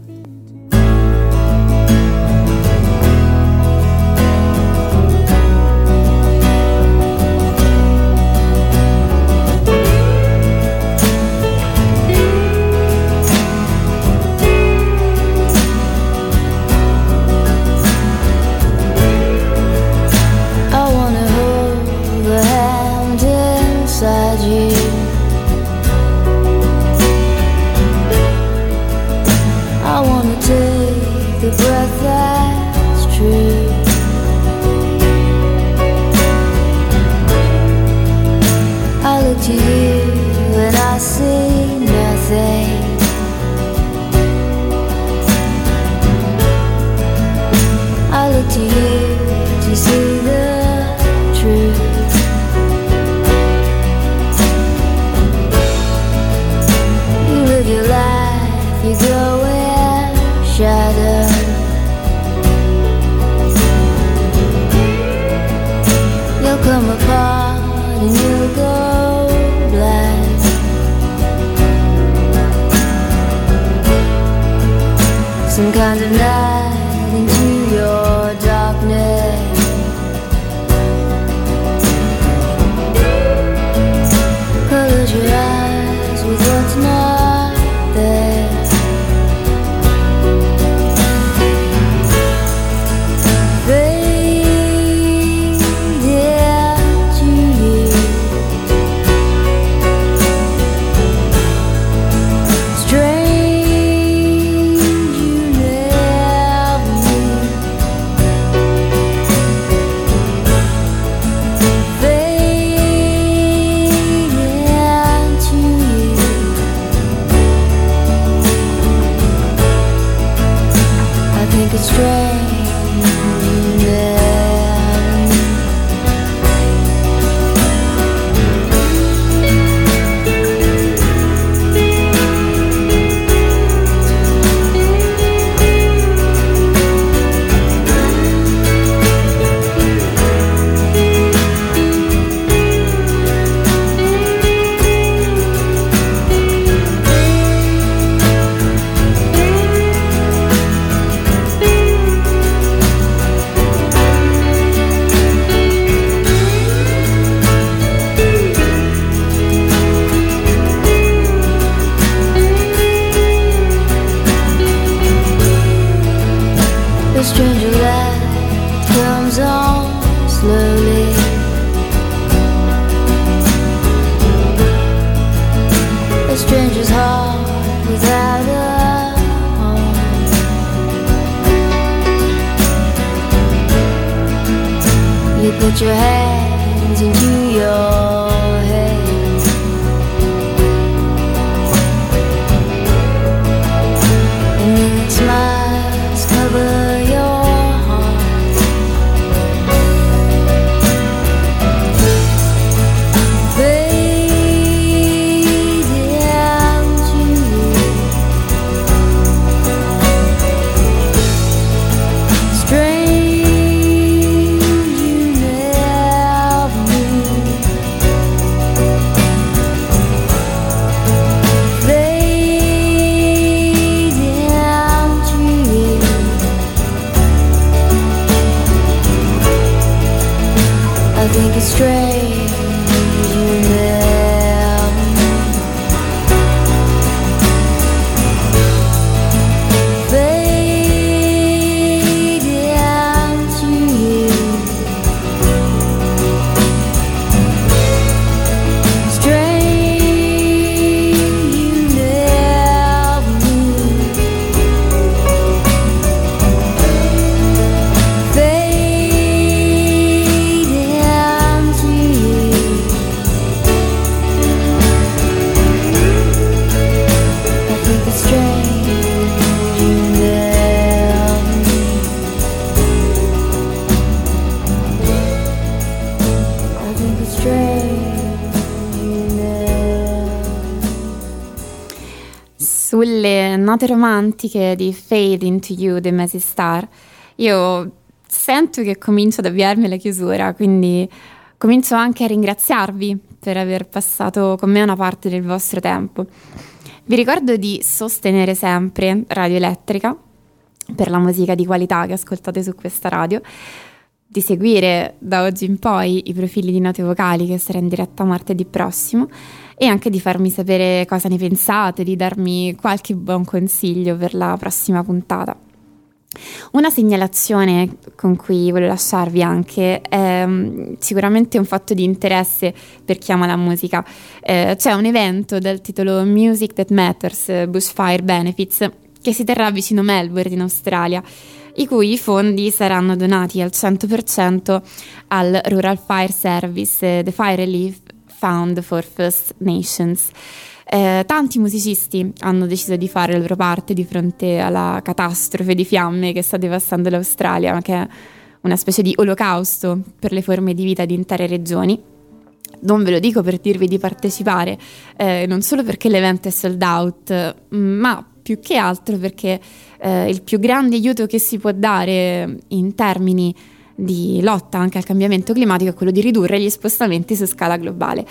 Romantiche di Fade into You dei Messi Star, io sento che comincio ad avviarmi alla chiusura, quindi comincio anche a ringraziarvi per aver passato con me una parte del vostro tempo. Vi ricordo di sostenere sempre Radio Elettrica per la musica di qualità che ascoltate su questa radio, di seguire da oggi in poi i profili di note vocali che sarà in diretta martedì prossimo e anche di farmi sapere cosa ne pensate, di darmi qualche buon consiglio per la prossima puntata. Una segnalazione con cui voglio lasciarvi anche è mm, sicuramente un fatto di interesse per chi ama la musica. Eh, c'è un evento dal titolo Music That Matters, Bushfire Benefits, che si terrà vicino Melbourne in Australia, i cui fondi saranno donati al 100% al Rural Fire Service, eh, The Fire Relief Fund for First Nations. Eh, tanti musicisti hanno deciso di fare la loro parte di fronte alla catastrofe di fiamme che sta devastando l'Australia, che è una specie di olocausto per le forme di vita di intere regioni. Non ve lo dico per dirvi di partecipare, eh, non solo perché l'evento è sold out, ma più che altro perché eh, il più grande aiuto che si può dare in termini di lotta anche al cambiamento climatico è quello di ridurre gli spostamenti su scala globale.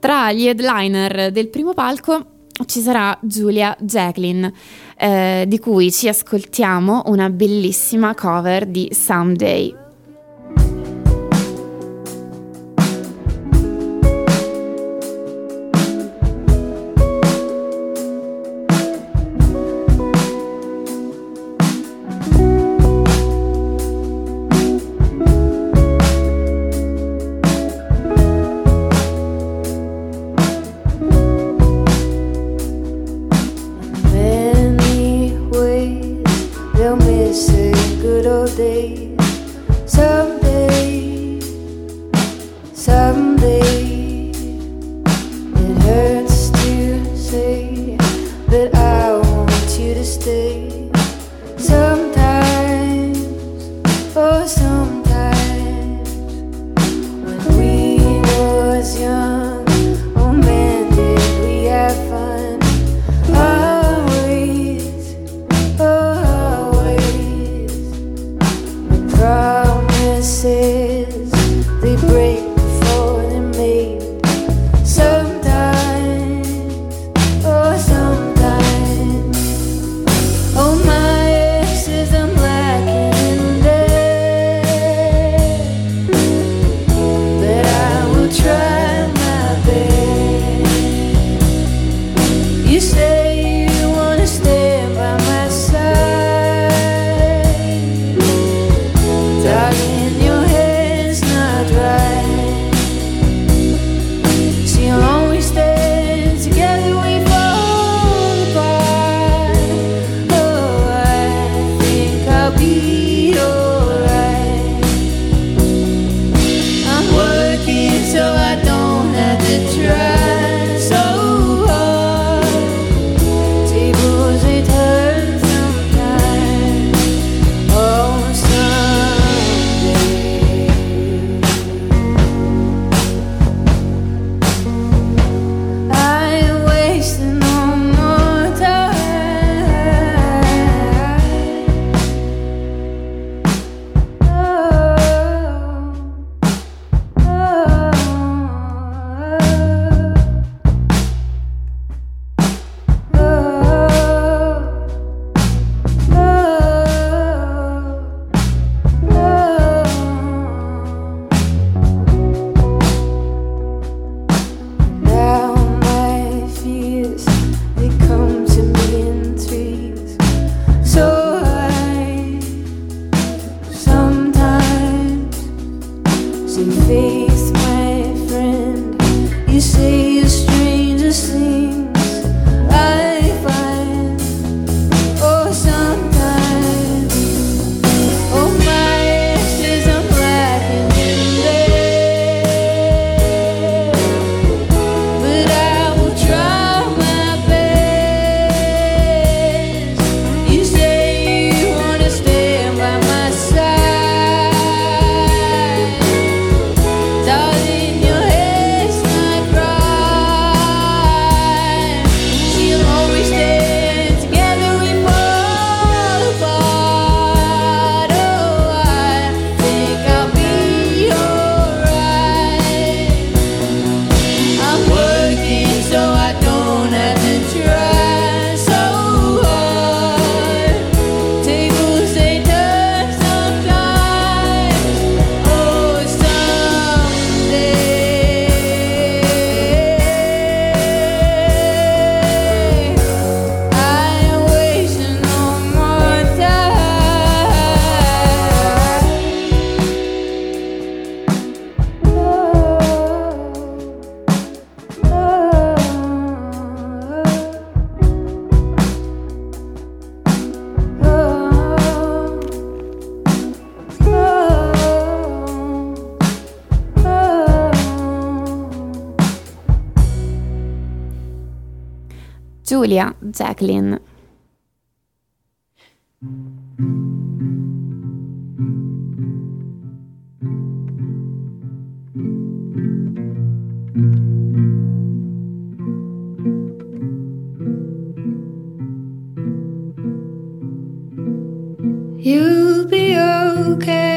Tra gli headliner del primo palco ci sarà Giulia Jacqueline, eh, di cui ci ascoltiamo una bellissima cover di Someday. Julia Jacqueline. You'll be okay.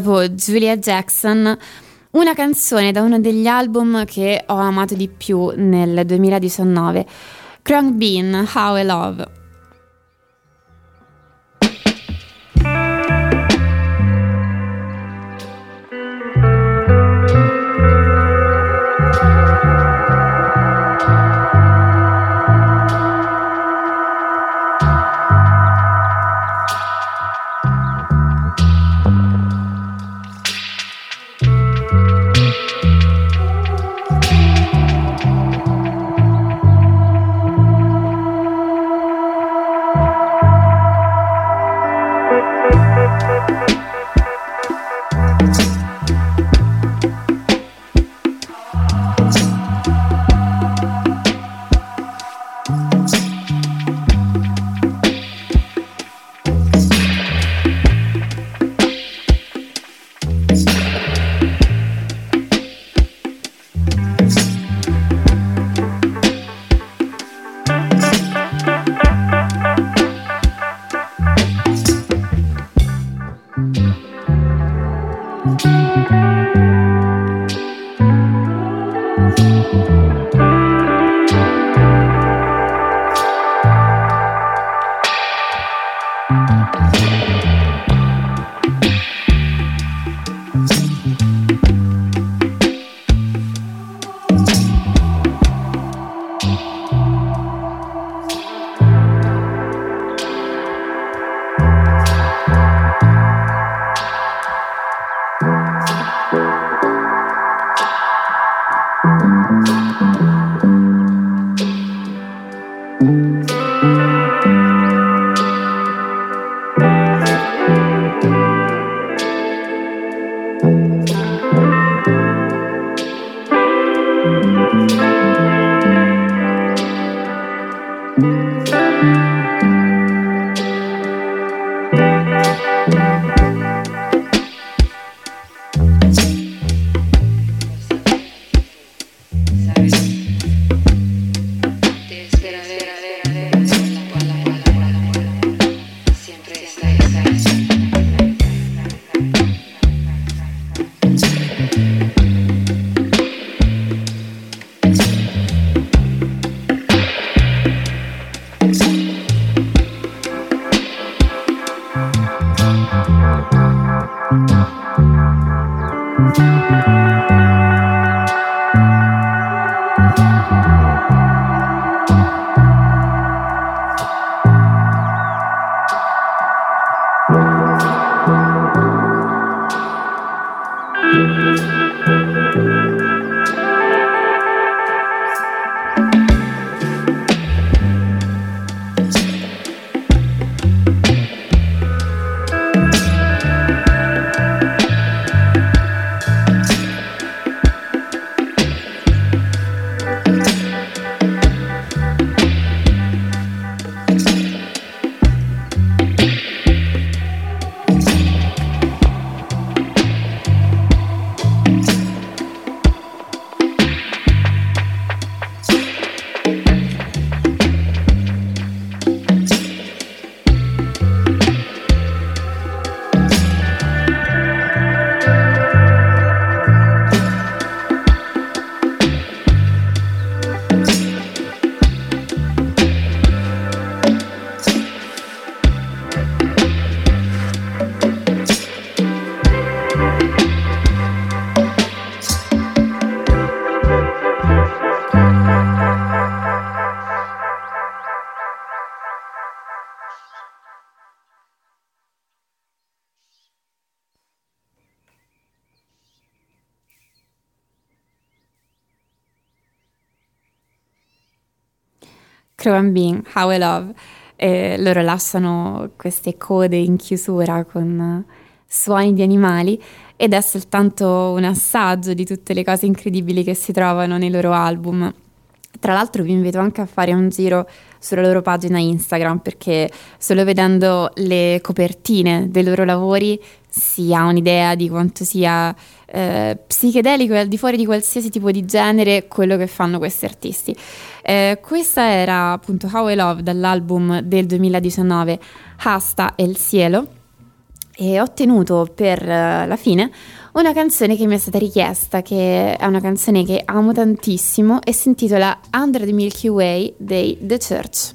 dopo Julia Jackson, una canzone da uno degli album che ho amato di più nel 2019, Crunk Bean, How I Love. Música And Bean, How I Love. E loro lasciano queste code in chiusura con suoni di animali ed è soltanto un assaggio di tutte le cose incredibili che si trovano nei loro album. Tra l'altro vi invito anche a fare un giro sulla loro pagina Instagram perché solo vedendo le copertine dei loro lavori si ha un'idea di quanto sia eh, psichedelico e al di fuori di qualsiasi tipo di genere quello che fanno questi artisti. Eh, questa era appunto How I Love dall'album del 2019 Hasta el Cielo e ho ottenuto per eh, la fine una canzone che mi è stata richiesta, che è una canzone che amo tantissimo e si intitola Under the Milky Way dei The Church.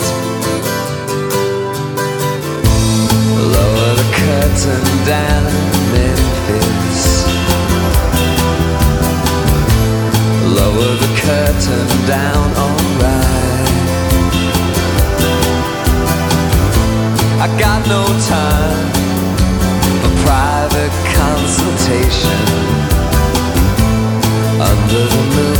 Lower the curtain down Memphis. Lower the curtain down, alright. I got no time for private consultation under the Milky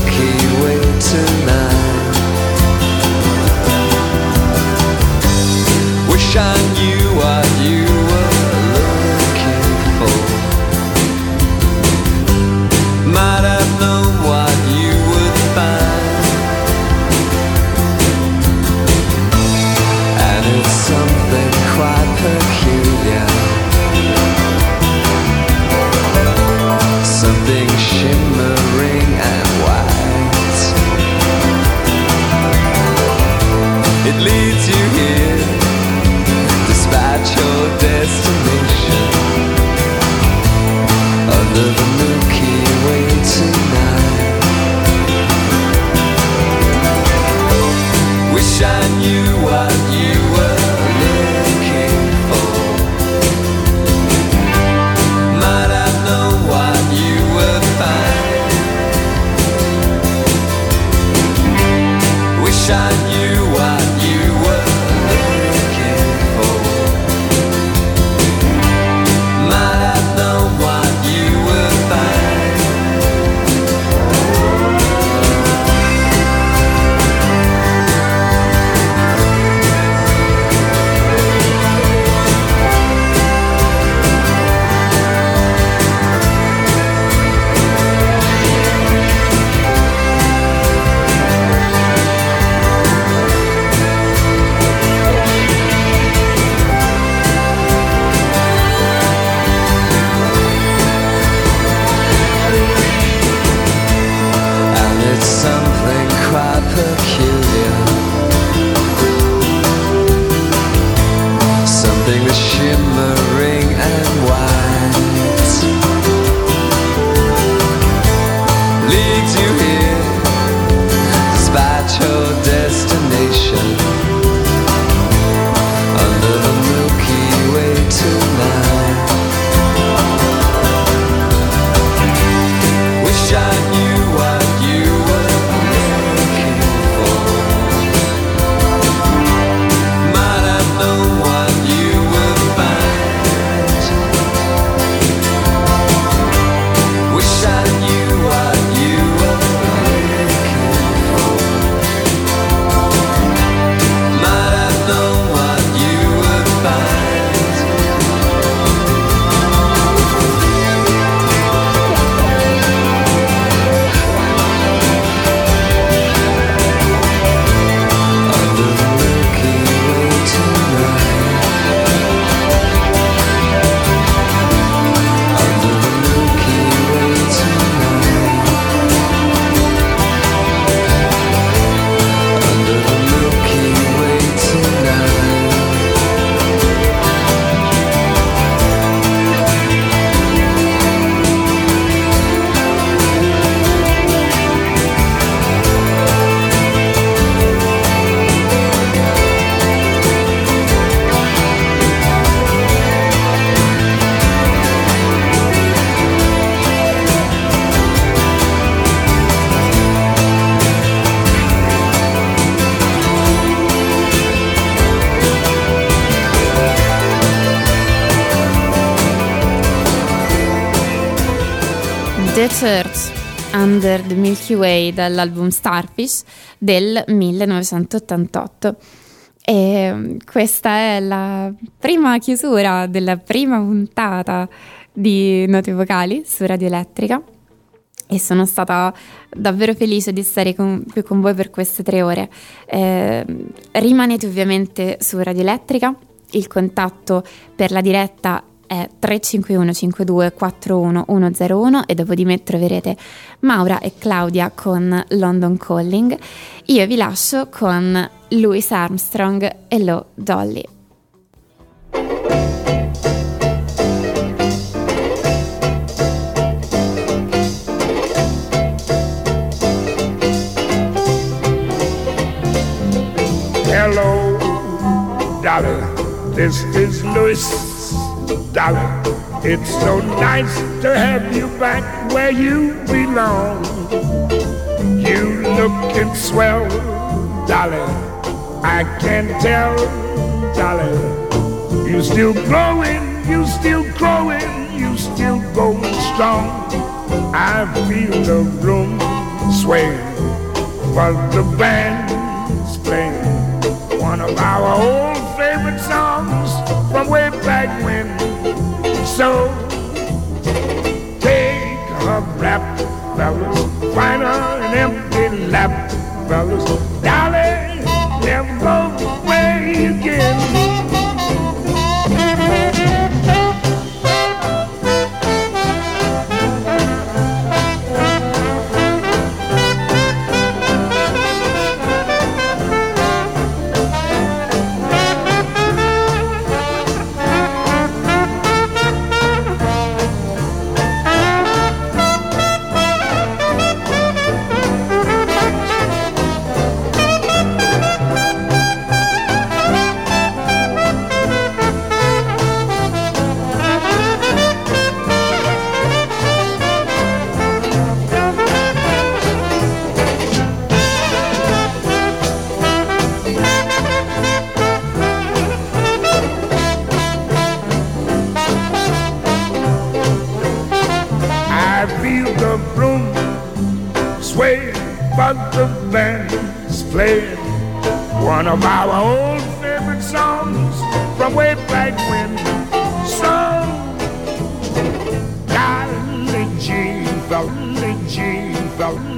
Wish I knew what you the Milky Way dall'album Starfish del 1988. E mm, questa è la prima chiusura della prima puntata di Note Vocali su Radio Elettrica e sono stata davvero felice di stare con, qui con voi per queste tre ore. Eh, rimanete ovviamente su Radio Elettrica, il contatto per la diretta è 351 52 41 101 e dopo di me troverete Maura e Claudia con London Calling. Io vi lascio con Louis Armstrong e Lo Dolly. Hello, Dolly. This is Louis. Dolly, it's so nice to have you back where you belong. You looking swell, Dolly. I can tell, Dolly. You still growing, you still growing, you still going strong. I feel the room sway, but the band's playing one of our old favorite songs from way back when. So take a rap, fellas, find an empty lap, fellas. Dolly, never away again. One of our old favorite songs from way back when. So, Dolly G, Dolly G, Dolly